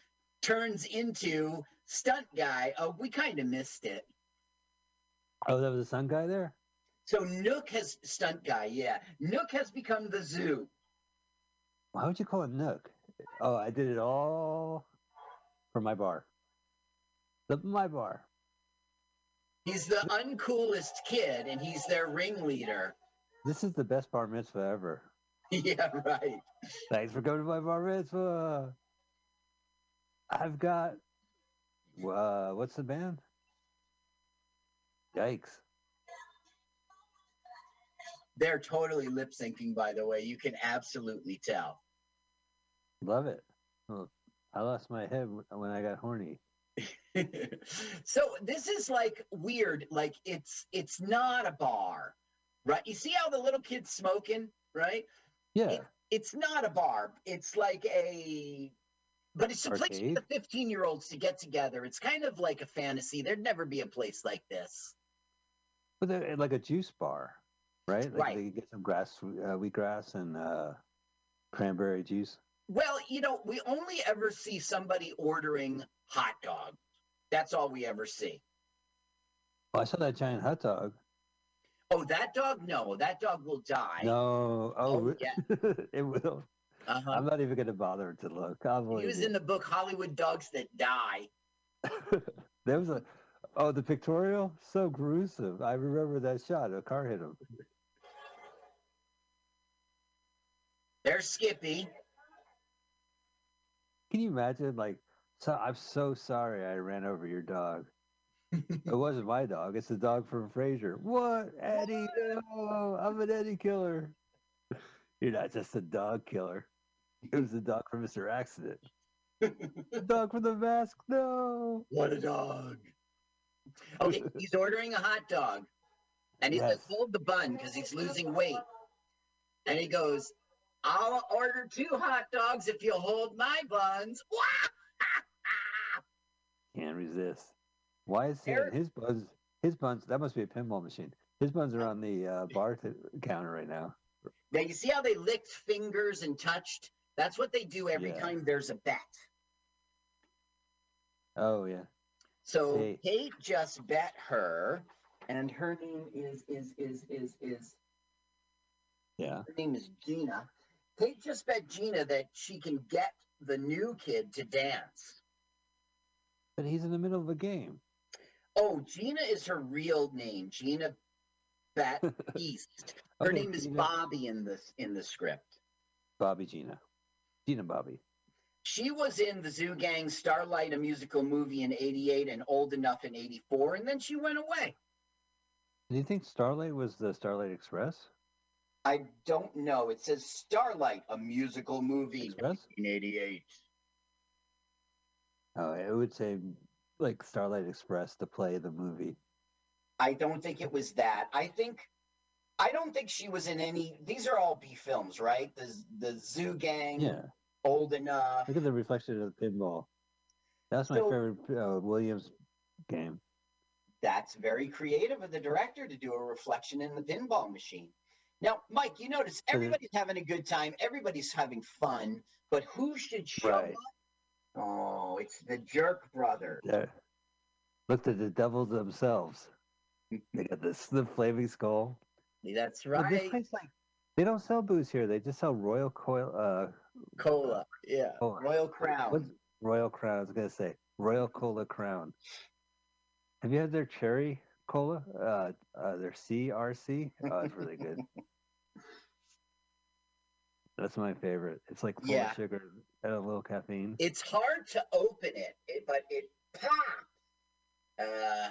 turns into stunt guy. Oh, we kind of missed it. Oh, that was the stunt guy there. So Nook has stunt guy, yeah. Nook has become the zoo. Why would you call it Nook? Oh, I did it all for my bar. The my bar. He's the uncoolest kid, and he's their ringleader. This is the best bar mitzvah ever. yeah, right. Thanks for coming to my bar mitzvah. I've got uh, what's the band? Yikes! They're totally lip syncing, by the way. You can absolutely tell. Love it. I lost my head when I got horny. So this is like weird. Like it's it's not a bar, right? You see how the little kid's smoking, right? Yeah. It- it's not a bar. It's like a, but it's a place for the 15 year olds to get together. It's kind of like a fantasy. There'd never be a place like this. But like a juice bar, right? Like Right. They could get some grass, uh, wheatgrass, and uh, cranberry juice. Well, you know, we only ever see somebody ordering hot dog. That's all we ever see. Oh, I saw that giant hot dog. Oh, that dog? No, that dog will die. No, oh, Oh, yeah. it will. Uh-huh. I'm not even going to bother to look. I'll He was in the book Hollywood Dogs That Die. There was a oh the pictorial so gruesome. I remember that shot. A car hit him. There's Skippy. Can you imagine? Like, so I'm so sorry I ran over your dog. it wasn't my dog. It's the dog from Frasier. What, Eddie? No, I'm an Eddie killer. You're not just a dog killer. It was the dog from Mr. Accident. the dog from the mask. No. What a dog. Okay, he's ordering a hot dog. And he says, hold the bun because he's losing weight. And he goes, I'll order two hot dogs if you'll hold my buns. Can't resist. Why is he Eric- his buns? His buns. That must be a pinball machine. His buns are on the uh, bar t- counter right now. Now, you see how they licked fingers and touched? That's what they do every Yeah. time there's a bet. Oh yeah. So Hey. Kate just bet her, and her name is is is is is Yeah. Her name is Gina. Kate just bet Gina that she can get the new kid to dance. But he's in the middle of a game. Oh, Gina is her real name, Gina Bat East. Her Okay, name is Gina. Bobby in this in the script. Bobby Gina. Gina Bobby. She was in the Zoo Gang Starlight, a musical movie in '88, and Old Enough in '84, and then she went away. Do you think Starlight was the Starlight Express? I don't know. It says Starlight, a musical movie, Express? 1988. Oh, it would say like Starlight Express to play the movie. I don't think it was that. I think I don't think she was in any. These are all B films, right? The the Zoo Gang, Yeah. Old Enough. Look at the reflection of the pinball. That's my So- favorite uh, Williams game. That's very creative of the director to do a reflection in the pinball machine. Now, Mike, you notice everybody's having a good time, everybody's having fun, but who should show Right. up? Oh, it's the Jerk Brothers. There. Look at the devils themselves. They got this the flaming skull. That's But right. This place, like, they don't sell booze here. They just sell Royal Coil, uh, Cola, yeah. Cola. Royal Crown. What's Royal Crown? I was gonna say Royal Cola Crown. Have you had their cherry cola? Uh, uh their CRC. Oh, it's really good. That's my favorite. It's like full Yeah. sugar and a little caffeine. It's hard to open it, but it pops. Uh,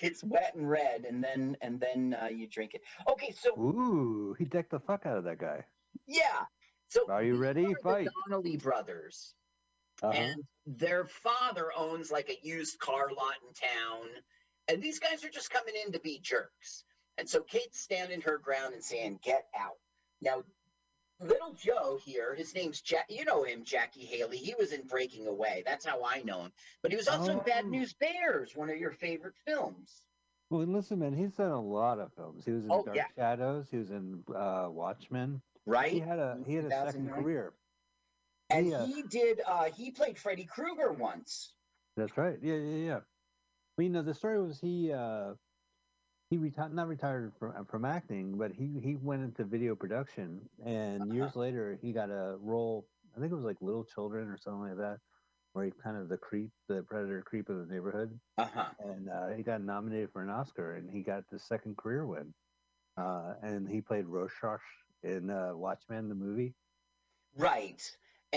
it's wet and red, and then and then uh, you drink it. Okay, so Ooh, he decked the fuck out of that guy. yeah, so Are you ready? are the Fight. Donnelly brothers, Uh-huh. and their father owns like a used car lot in town, and these guys are just coming in to be jerks. And so Kate's standing her ground and saying, "Get out." Now, little Joe here, his name's Jack. You know him, Jackie Haley. He was in Breaking Away. That's how I know him. But he was also in Bad Oh. News Bears, one of your favorite films. Well, listen, man, he's done a lot of films. He was in Oh, Dark yeah. Shadows. He was in uh, Watchmen. Right? He had a he had a second career. And He, uh, he did. Uh, he played Freddy Krueger once. That's right. Yeah, yeah, yeah. Well, you know, the story was he uh he retired not retired from from acting, but he he went into video production, and years later he got a role. I think it was like Little Children or something like that, where he kind of the creep, the predator creep of the neighborhood, Uh huh. and uh, he got nominated for an Oscar, and he got the second career win. Uh, and he played Rorschach in uh, Watchmen, the movie. Right.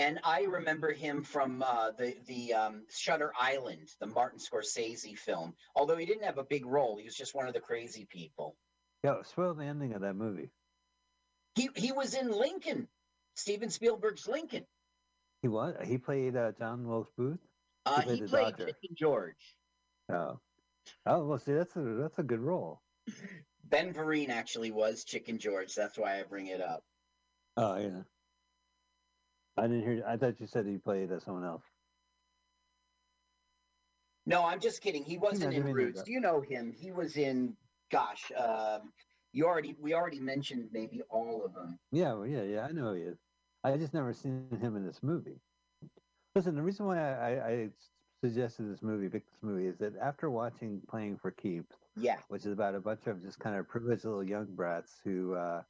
And I remember him from uh, the the um, Shutter Island, the Martin Scorsese film. Although he didn't have a big role, he was just one of the crazy people. Yeah, spoil the ending of that movie. He he was in Lincoln, Steven Spielberg's Lincoln. He was. He played uh, John Wilkes Booth. Uh, played he played Chicken George. Oh, oh well. See, that's a that's a good role. Ben Vereen actually was Chicken George. That's why I bring it up. Oh yeah. I didn't hear. I thought you said he played uh, someone else. No, I'm just kidding. He wasn't in Roots. that. You know him. He was in. Gosh, um, you already we already mentioned maybe all of them. Yeah, well, yeah, yeah. I know he is. I just never seen him in this movie. Listen, the reason why I, I, I suggested this movie, picked this movie, is that after watching Playing for Keeps, Yeah. which is about a bunch of just kind of privileged little young brats who uh,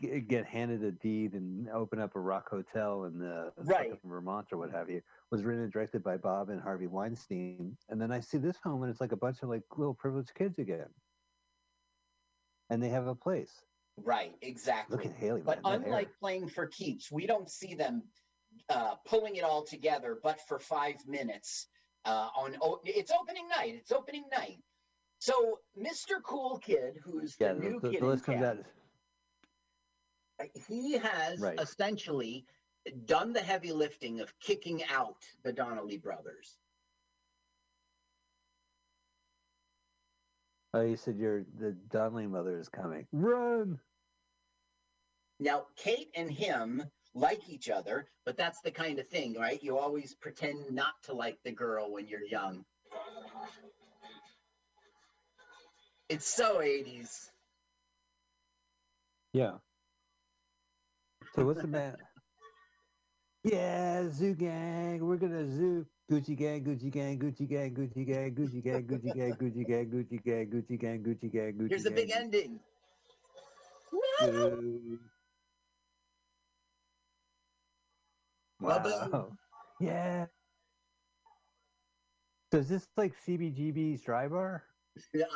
g- get handed a deed and open up a rock hotel in the Right. Vermont or what have you, was written and directed by Bob and Harvey Weinstein. And then I see this film and it's like a bunch of like little privileged kids again, and they have a place. Right, exactly. Look at Haley, But man, that hair. unlike playing for keeps, we don't see them uh, pulling it all together, but for five minutes uh, on. Oh, it's opening night. It's opening night. So Mr. Cool Kid, who's Yeah, the new the, kid the list comes out. He has Right. essentially done the heavy lifting of kicking out the Donnelly brothers. Oh, you said your the Donnelly mother is coming. Run! Now, Kate and him like each other, but that's the kind of thing, right? You always pretend not to like the girl when you're young. It's so 80s. Yeah. So what's the man? yeah, zoo gang. We're gonna zoo. Gucci gang, Gucci gang, Gucci gang, Gucci gang, Gucci gang, Gucci gang, Gucci gang, Gucci gang, Gucci gang, Gucci gang, Gucci gang, Here's the big ending. Wow. Yeah. So is this like CBGB's dry bar?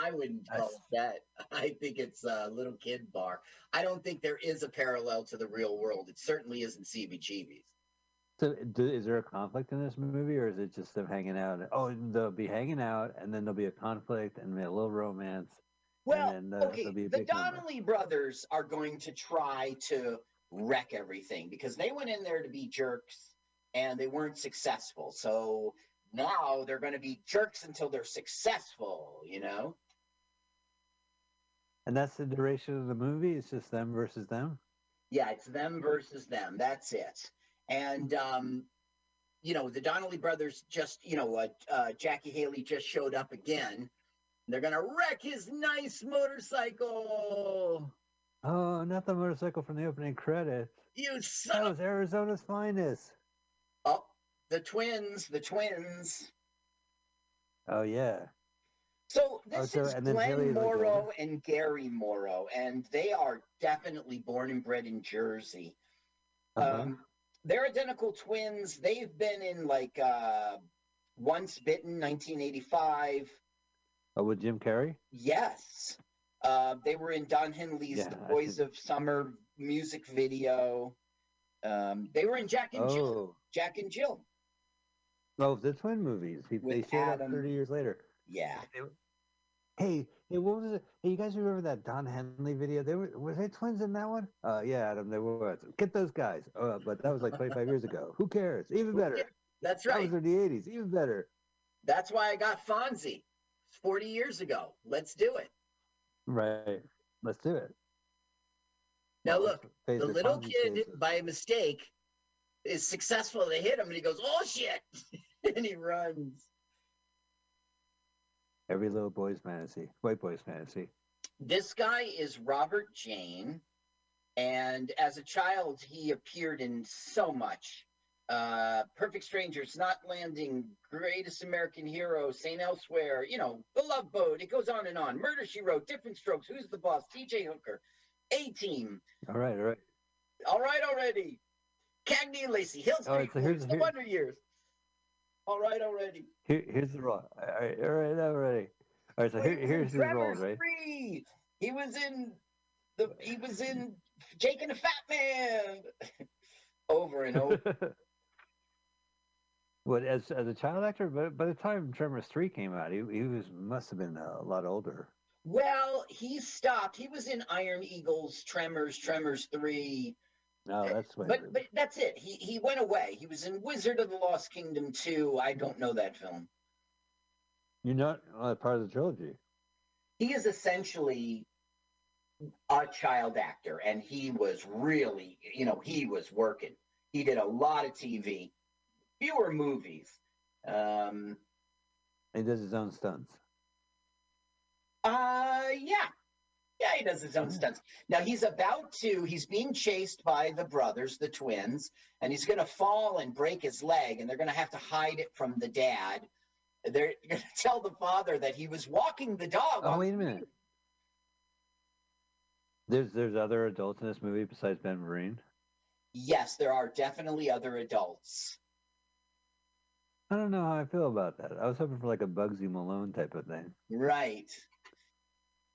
I wouldn't call it that. I think it's a little kid bar. I don't think there is a parallel to the real world. It certainly isn't CBGB's. So do, is there a conflict in this movie, or is it just them hanging out? Oh, they'll be hanging out, and then there'll be a conflict, and a little romance. Well, and then, uh, okay, the big number. Donnelly brothers are going to try to wreck everything because they went in there to be jerks and they weren't successful. So now they're going to be jerks until they're successful, you know? And that's the duration of the movie. It's just them versus them. Yeah, it's them versus them. That's it. And um, you know, the Donnelly brothers just, you know, uh, uh, Jackie Haley just showed up again. They're gonna wreck his nice motorcycle. Oh, not the motorcycle from the opening credits. You That son of was Arizona's finest. Oh, the twins, the twins. Oh yeah. So Oh, this so- is Glenn Haley is like Morrow and Gary Morrow, and they are definitely born and bred in Jersey. Uh-huh. Um, they're identical twins. They've been in like uh, Once Bitten, 1985. Oh, with Jim Carrey. Yes. Uh, they were in Don Henley's Yeah, The Boys of Summer music video. Um, they were in Jack and Jill. Oh, Jack and Jill. Oh, the twin movies. He, they With showed up Adam. thirty years later. Yeah. Hey, hey, what was it? Hey, you guys remember that Don Henley video? They were was they twins in that one? Uh, yeah, Adam, they were. Get those guys. Uh, but that was like 25 years ago. Who cares? Even better. That's That right. was in the 80s. Even better. That's why I got Fonzie 40 years ago. Let's do it. Right. Let's do it. Now look, the little kid by mistake is successful. They hit him, and he goes, "Oh shit!" and he runs. Every little boy's fantasy. White boy's fantasy. This guy is Robert Jayne, and as a child, he appeared in so much. Uh, Perfect Strangers, Knots Landing, Greatest American Hero, Saint Elsewhere, you know, The Love Boat. It goes on and on. Murder She Wrote, Different Strokes, Who's the Boss, T.J. Hooker, A Team, All right, all right. All Right Already, Cagney and Lacey, Hills All right, so here's- The Wonder Years. All Right Already. Here, here's the roll. All right, all right, all right. All right, so here, He was in here's his rolls, Trevor's right? Free. He was in the. He was in Jake and the Fat Man. over and over. What as as a child actor? But by the time Tremors three came out, he he was must have been a lot older. well, he stopped. He was in Iron Eagles, Tremors, Tremors Three. No, that's when. But but that's it. He he went away. He was in Wizard of the Lost Kingdom two. I don't know that film. You're not uh, part of the trilogy. He is essentially a child actor, and he was really, you know, he was working. He did a lot of TV, fewer movies. Um, He does his own stunts. Uh, yeah. Yeah, he does his own stunts. Now he's about to, he's being chased by the brothers, the twins, and he's going to fall and break his leg, and they're going to have to hide it from the dad. They're going to tell the father that he was walking the dog. Oh wait a minute. There's there's other adults in this movie besides Ben Vereen. Yes, there are definitely other adults. I don't know how I feel about that. I was hoping for like a Bugsy Malone type of thing. Right.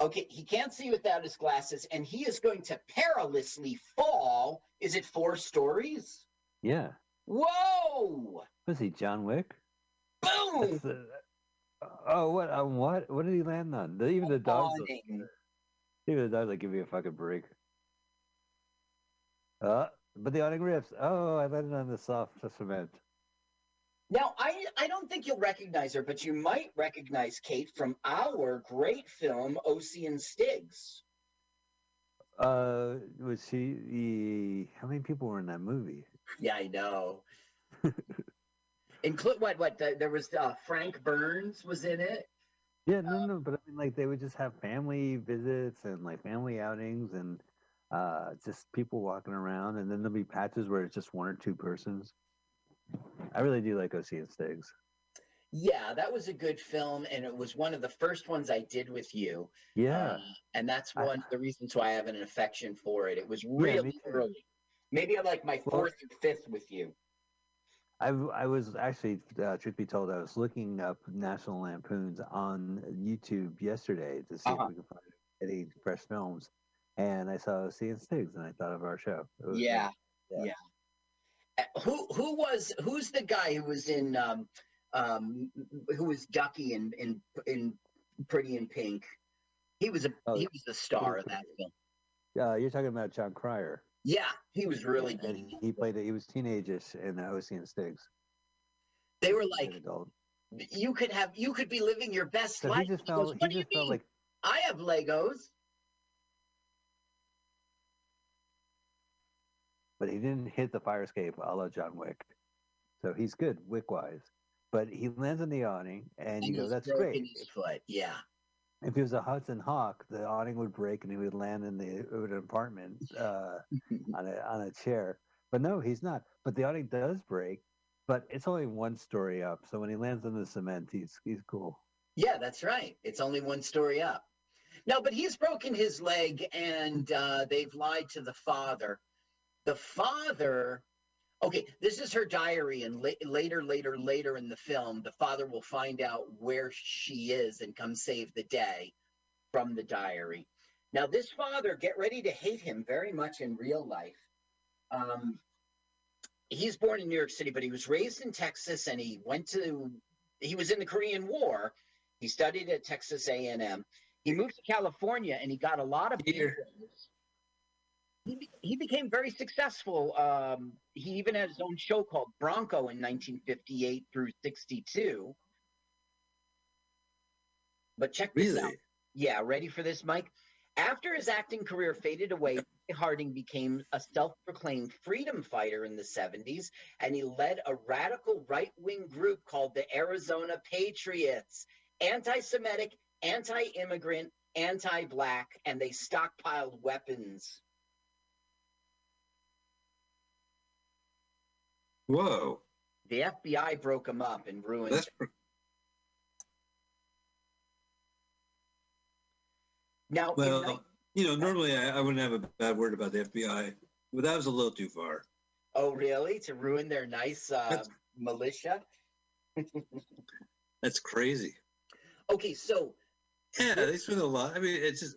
Okay, he can't see without his glasses, and he is going to perilously fall. Is it four stories? Yeah. Whoa! Was he John Wick? Boom! The- oh, what? On what? What did he land on? The- Even the dogs. Even the dogs like give me a fucking break. Uh, but the awning rips. Oh, I landed on the soft cement. Now, I, I don't think you'll recognize her, but you might recognize Kate from our great film, O.C. and Stiggs. Uh, was she the? How many people were in that movie? Yeah, I know. Include what? What? The, there was uh, Frank Burns was in it. Yeah, no, no, but I mean, like they would just have family visits and like family outings and uh, just people walking around, and then there'll be patches where it's just one or two persons. I really do like OC and Stiggs. Yeah, that was a good film, and it was one of the first ones I did with you. Yeah. Uh, and that's I- one of the reasons why I have an affection for it. It was really too. early. Maybe I'm like my Well- fourth or fifth with you. I, I was actually, uh, truth be told, I was looking up National Lampoons on YouTube yesterday to see Uh-huh. if we could find any fresh films, and I saw Seeing Stigs, and I thought of our show. Was- Yeah, yeah. yeah. Who who was who's the guy who was in um um who was Ducky in in in Pretty in Pink? He was a Oh, he was the star of that film. Uh, you're talking about Jon Cryer. Yeah, he was really good. and he, he played it. He was teenageish in uh, Seeing Stigs. They were like, you could have you could be living your best So life. he just He goes, felt. what He do you just felt mean? like. I have Legos. But he didn't hit the fire escape a la John Wick. So he's good Wick wise. But he lands on the awning and you go, that's great. foot. Yeah. If he was a Hudson Hawk, the awning would break and he would land in the an apartment uh, on a on a chair. But no, he's not. But the awning does break, but it's only one story up. So when he lands on the cement, he's he's cool. Yeah, that's right. It's only one story up. No, but he's broken his leg and uh, they've lied to the father. The father, okay, this is her diary, and la- later, later, later in the film, the father will find out where she is and come save the day from the diary. Now, this father, get ready to hate him very much in real life. Um, he's born in New York City, but he was raised in Texas, and he went to he was in the Korean War. He studied at Texas A&M. He moved to California, and he got a lot of big roles. He, he became very successful. Um, he even had his own show called Bronco in 1958 through 62. But check this out. Really? Yeah, ready for this, Mike? After his acting career faded away, Hardin became a self proclaimed freedom fighter in the 70s, and he led a radical right wing group called the Arizona Patriots, anti Semitic, anti immigrant, anti black, and they stockpiled weapons. Whoa. The FBI broke them up and ruined That's it. Now, well, nine- you know, normally I, I wouldn't have a bad word about the FBI, but that was a little too far. oh, really? To ruin their nice uh, That's- militia? That's crazy. Okay, so Yeah, they spend a lot. I mean, it's just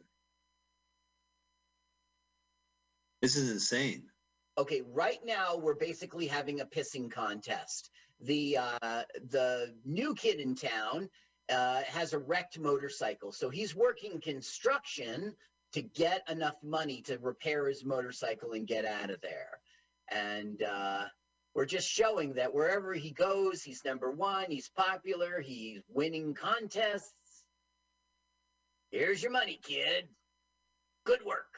this is insane. Okay right now we're basically having a pissing contest. The uh the new kid in town uh has a wrecked motorcycle so he's working construction to get enough money to repair his motorcycle and get out of there. And uh we're just showing that wherever he goes he's number one he's popular he's winning contests. Here's your money kid. Good work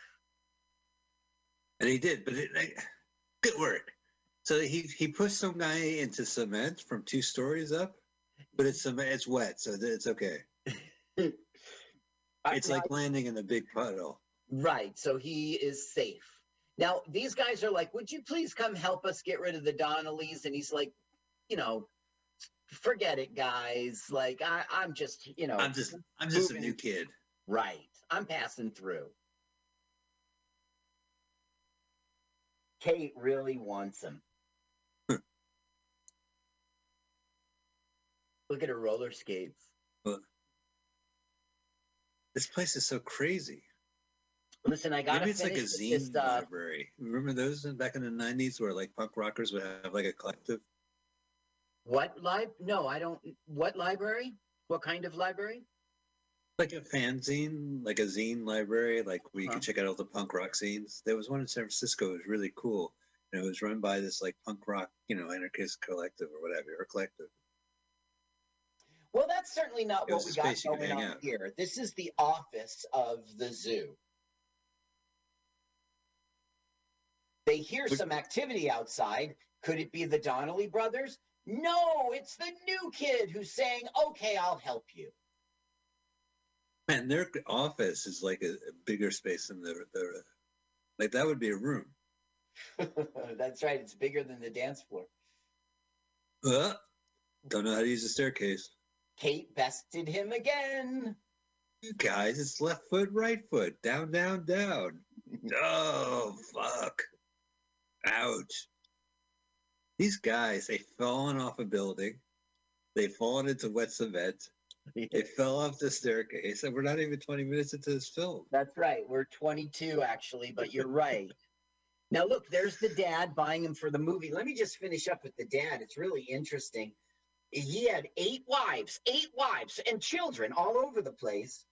And he did, but it, like, good work. So he he pushed some guy into cement from two stories up, but it's cement, it's wet, so it's okay. It's like landing in a big puddle. Right. So he is safe. Now, these guys are like, would you please come help us get rid of the Donnellys? And he's like, you know, forget it, guys. Like, I, I'm just, you know, I'm just I'm just a new kid. Right. I'm passing through. Kate really wants him. Look at her roller skates. This place is so crazy. Listen, I gotta Maybe it's like a zine this, uh, library. Remember those back in the '90s, where like punk rockers would have like a collective? What lib? No, I don't. What library? What kind of library? Like a fanzine, like a zine library, like where you Huh. could uh-huh. check out all the punk rock scenes. There was one in San Francisco. It was really cool, and it was run by this like punk rock, you know, anarchist collective or whatever, or collective. Well, that's certainly not what we got space you could going on out. here. This is the office of the zoo. They hear Would- some activity outside. Could it be the Donnelly brothers? No, it's the new kid who's saying, "Okay, I'll help you." Man, their office is like a, a bigger space than the, the like that would be a room. that's right. It's bigger than the dance floor. Uh, Don't know how to use a staircase. Kate bested him again. You guys, it's left foot, right foot, down, down, down. Oh, fuck. Ouch. These guys, they've fallen off a building. They've fallen into wet cement. They fell off the staircase, and we're not even 20 minutes into this film. That's right. We're 22 actually, but you're right. Now look, there's the dad buying him for the movie. Let me just finish up with the dad. It's really interesting. He had eight wives, eight wives, and children all over the place.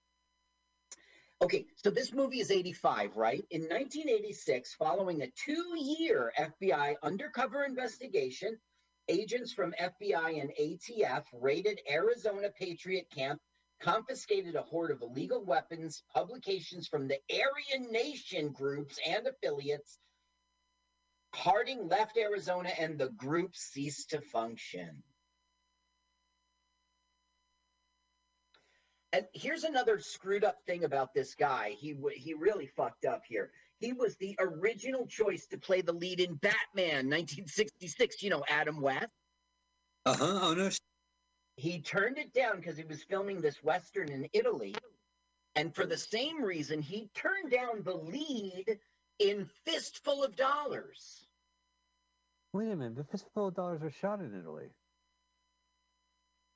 Okay, so this movie is 85, right? In 1986, following a two year FBI undercover investigation, agents from FBI and ATF raided Arizona Patriot Camp, confiscated a horde of illegal weapons, publications from the Aryan Nation groups and affiliates. Hardin left Arizona and the group ceased to function. And here's another screwed up thing about this guy. He he really fucked up here. He was the original choice to play the lead in Batman 1966, you know, Adam West. Uh-huh. Oh no. He turned it down because he was filming this western in Italy. And for the same reason, he turned down the lead in Fistful of Dollars. Wait a minute. The Fistful of Dollars was shot in Italy.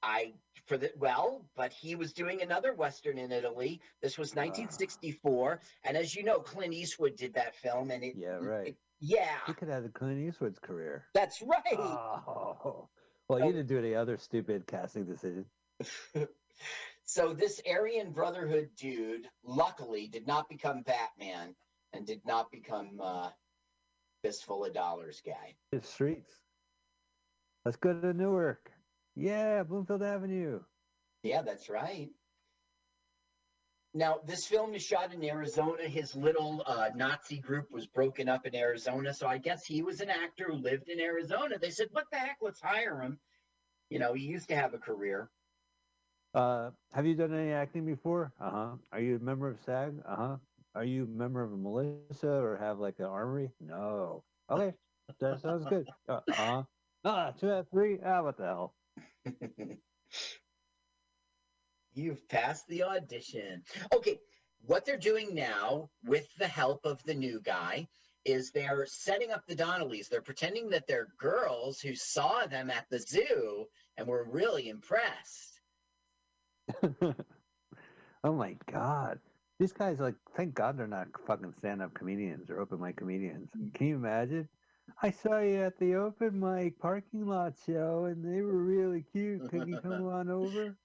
I for the well, but he was doing another western in Italy. This was 1964, and as you know, Clint Eastwood did that film, and it Yeah, right. it- yeah, He could have had Clint Eastwood's career. that's right. Oh. Well, you didn't do any other stupid casting decisions. So this Aryan Brotherhood dude, luckily, did not become Batman and did not become uh, Fistful of Dollars guy. The streets. Let's go to Newark. Yeah, Bloomfield Avenue. Yeah, that's right. Now, this film is shot in Arizona. His little uh, Nazi group was broken up in Arizona. So I guess he was an actor who lived in Arizona. They said, what the heck? Let's hire him. You know, he used to have a career. Uh, have you done any acting before? Uh huh. Are you a member of SAG? Uh huh. Are you a member of a militia or have like an armory? No. Okay, that sounds good. Uh huh. Ah, two out of three. Ah, what the hell? You've passed the audition. Okay, what they're doing now with the help of the new guy is they're setting up the Donnellys. They're pretending that they're girls who saw them at the zoo and were really impressed. oh my god. These guys like thank God they're not fucking stand up comedians or open mic comedians. Can you imagine? I saw you at the open mic parking lot show and they were really cute. Could you come on over?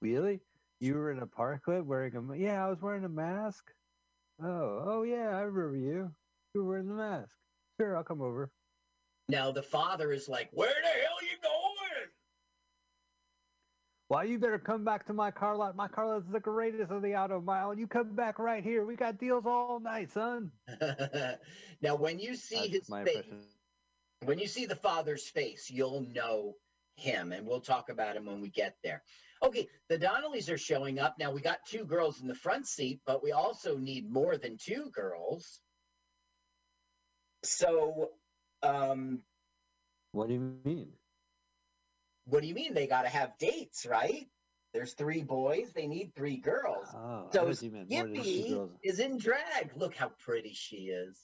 Really? You were in a parklet wearing a ma- yeah, I was wearing a mask. Oh, oh yeah, I remember you. You were wearing the mask. Sure, I'll come over. Now the father is like, "Where the hell you going?" Well, you better come back to my car lot. My car lot is the greatest of the auto mile. You come back right here. We got deals all night, son. now, when you see That's his face, impression. when you see the father's face, you'll know him, and we'll talk about him when we get there. Okay, the Donnellys are showing up. Now, we got two girls in the front seat, but we also need more than two girls. So, um, What do you mean? What do you mean? They got to have dates, right? There's three boys, they need three girls. Oh, so thought you meant more than two Skippy is in drag. Look how pretty she is.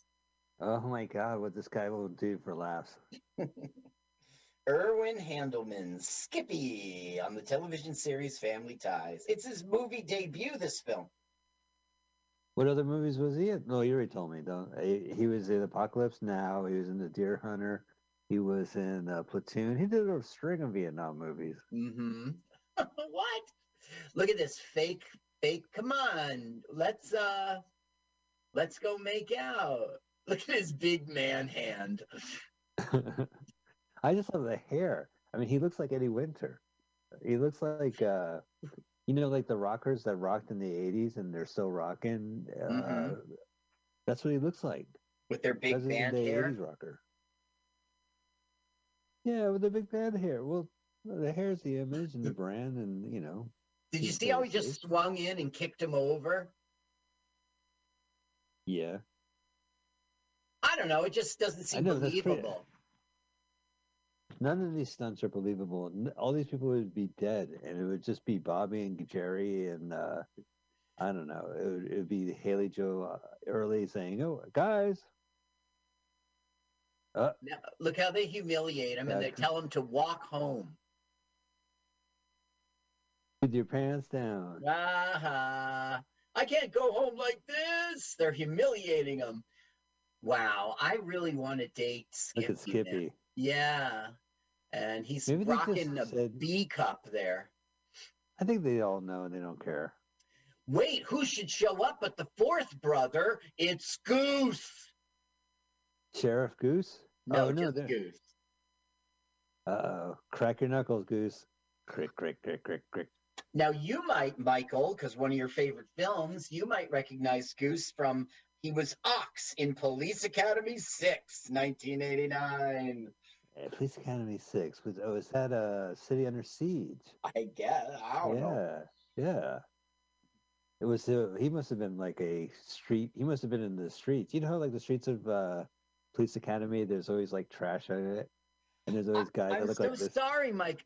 Oh my God, what this guy will do for laughs. Irwin Handelman's Skippy on the television series Family Ties. It's his movie debut, this film. What other movies was he in? No, you already told me. Don't. He, he was in Apocalypse Now. He was in The Deer Hunter. He was in uh, Platoon. He did a string of Vietnam movies. Mm-hmm. what? Look at this fake, fake. Come on, let's uh, let's go make out. Look at his big man hand. I just love the hair. I mean, he looks like Eddie Winter. He looks like, uh, you know, like the rockers that rocked in the '80s and they're still rocking. Uh, Mhm. That's what he looks like. With their big President band hair. 80s rocker. Yeah, with the big band hair. Well, the hair's the image and the brand, and you know. Did you see how he just swung in and kicked him over? Yeah. I don't know. It just doesn't seem know, believable. None of these stunts are believable. All these people would be dead, and it would just be Bobby and Jerry and uh, I don't know. It would, it would be Haley Joe uh, Early saying, "Oh, guys, uh, Now, look how they humiliate him and they tell him to walk home. with your pants down." Ah, I can't go home like this. They're humiliating him. Wow, I really want to date Skippy. Look at now. Skippy. Yeah, and he's Maybe rocking a said- B cup there. I think they all know and they don't care. Wait, who should show up but the fourth brother? It's Goose. Sheriff Goose? No, oh, no, Goose. Uh-oh. Crack your knuckles, Goose. Crick, crick, crick, crick, crick. Now you might, Michael, because one of your favorite films, you might recognize Goose from he was Ox in Police Academy 6, 1989. Uh, Police Academy 6. Was, oh, is that a City Under Siege? I guess. I don't yeah, know. yeah. It was, uh, he must have been like a street, he must have been in the streets. You know how, like, the streets of uh, Police Academy, there's always like trash on it? And there's always guys that I'm look so like this. sorry, Mike.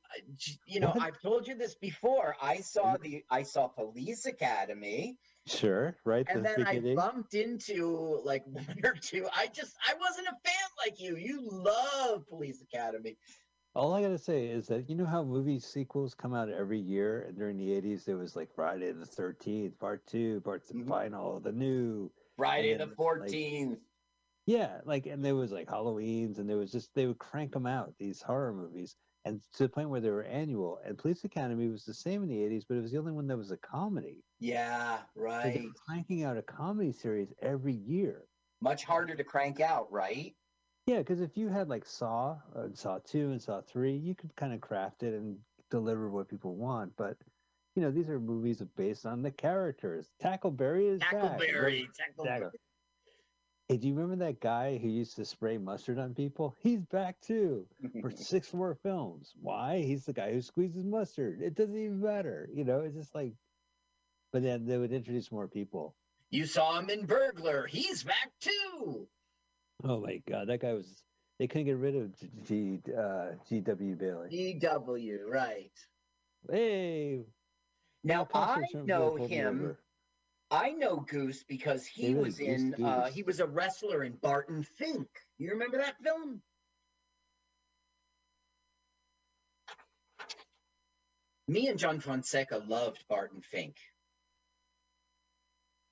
You know, What? I've told you this before. I saw the I saw Police Academy, Sure, right? and the then I beginning? bumped into like one or two. I just I wasn't a fan like you. You love Police Academy. All I gotta say is that you know how movie sequels come out every year, and during the '80s there was like Friday the Thirteenth, Part Two, Part the Final, the new Mm-hmm. Friday the then, like, Fourteenth. Yeah, like, and there was like Halloween's, and there was just they would crank them out these horror movies, and to the point where they were annual. And Police Academy was the same in the '80s, but it was the only one that was a comedy. yeah, So right. they're cranking out a comedy series every year. Much harder to crank out, right? Yeah, because if you had like Saw, and Saw Two, and Saw Three, you could kind of craft it and deliver what people want. But you know, these are movies based on the characters. Tackleberry is back. Tackleberry, Tackle- Tackleberry. Hey, do you remember that guy who used to spray mustard on people? He's back too for six more films. Why? He's the guy who squeezes mustard. It doesn't even matter. You know, it's just like. But then they would introduce more people. You saw him in Burglar. He's back too. Oh my god, that guy was. They couldn't get rid of G, G uh, G.W. Bailey. GW, right. Hey, Now I know him. I know Goose because he was Goose in. Uh, Goose. he was a wrestler in Barton Fink. You remember that film? Me and John Fonseca loved Barton Fink.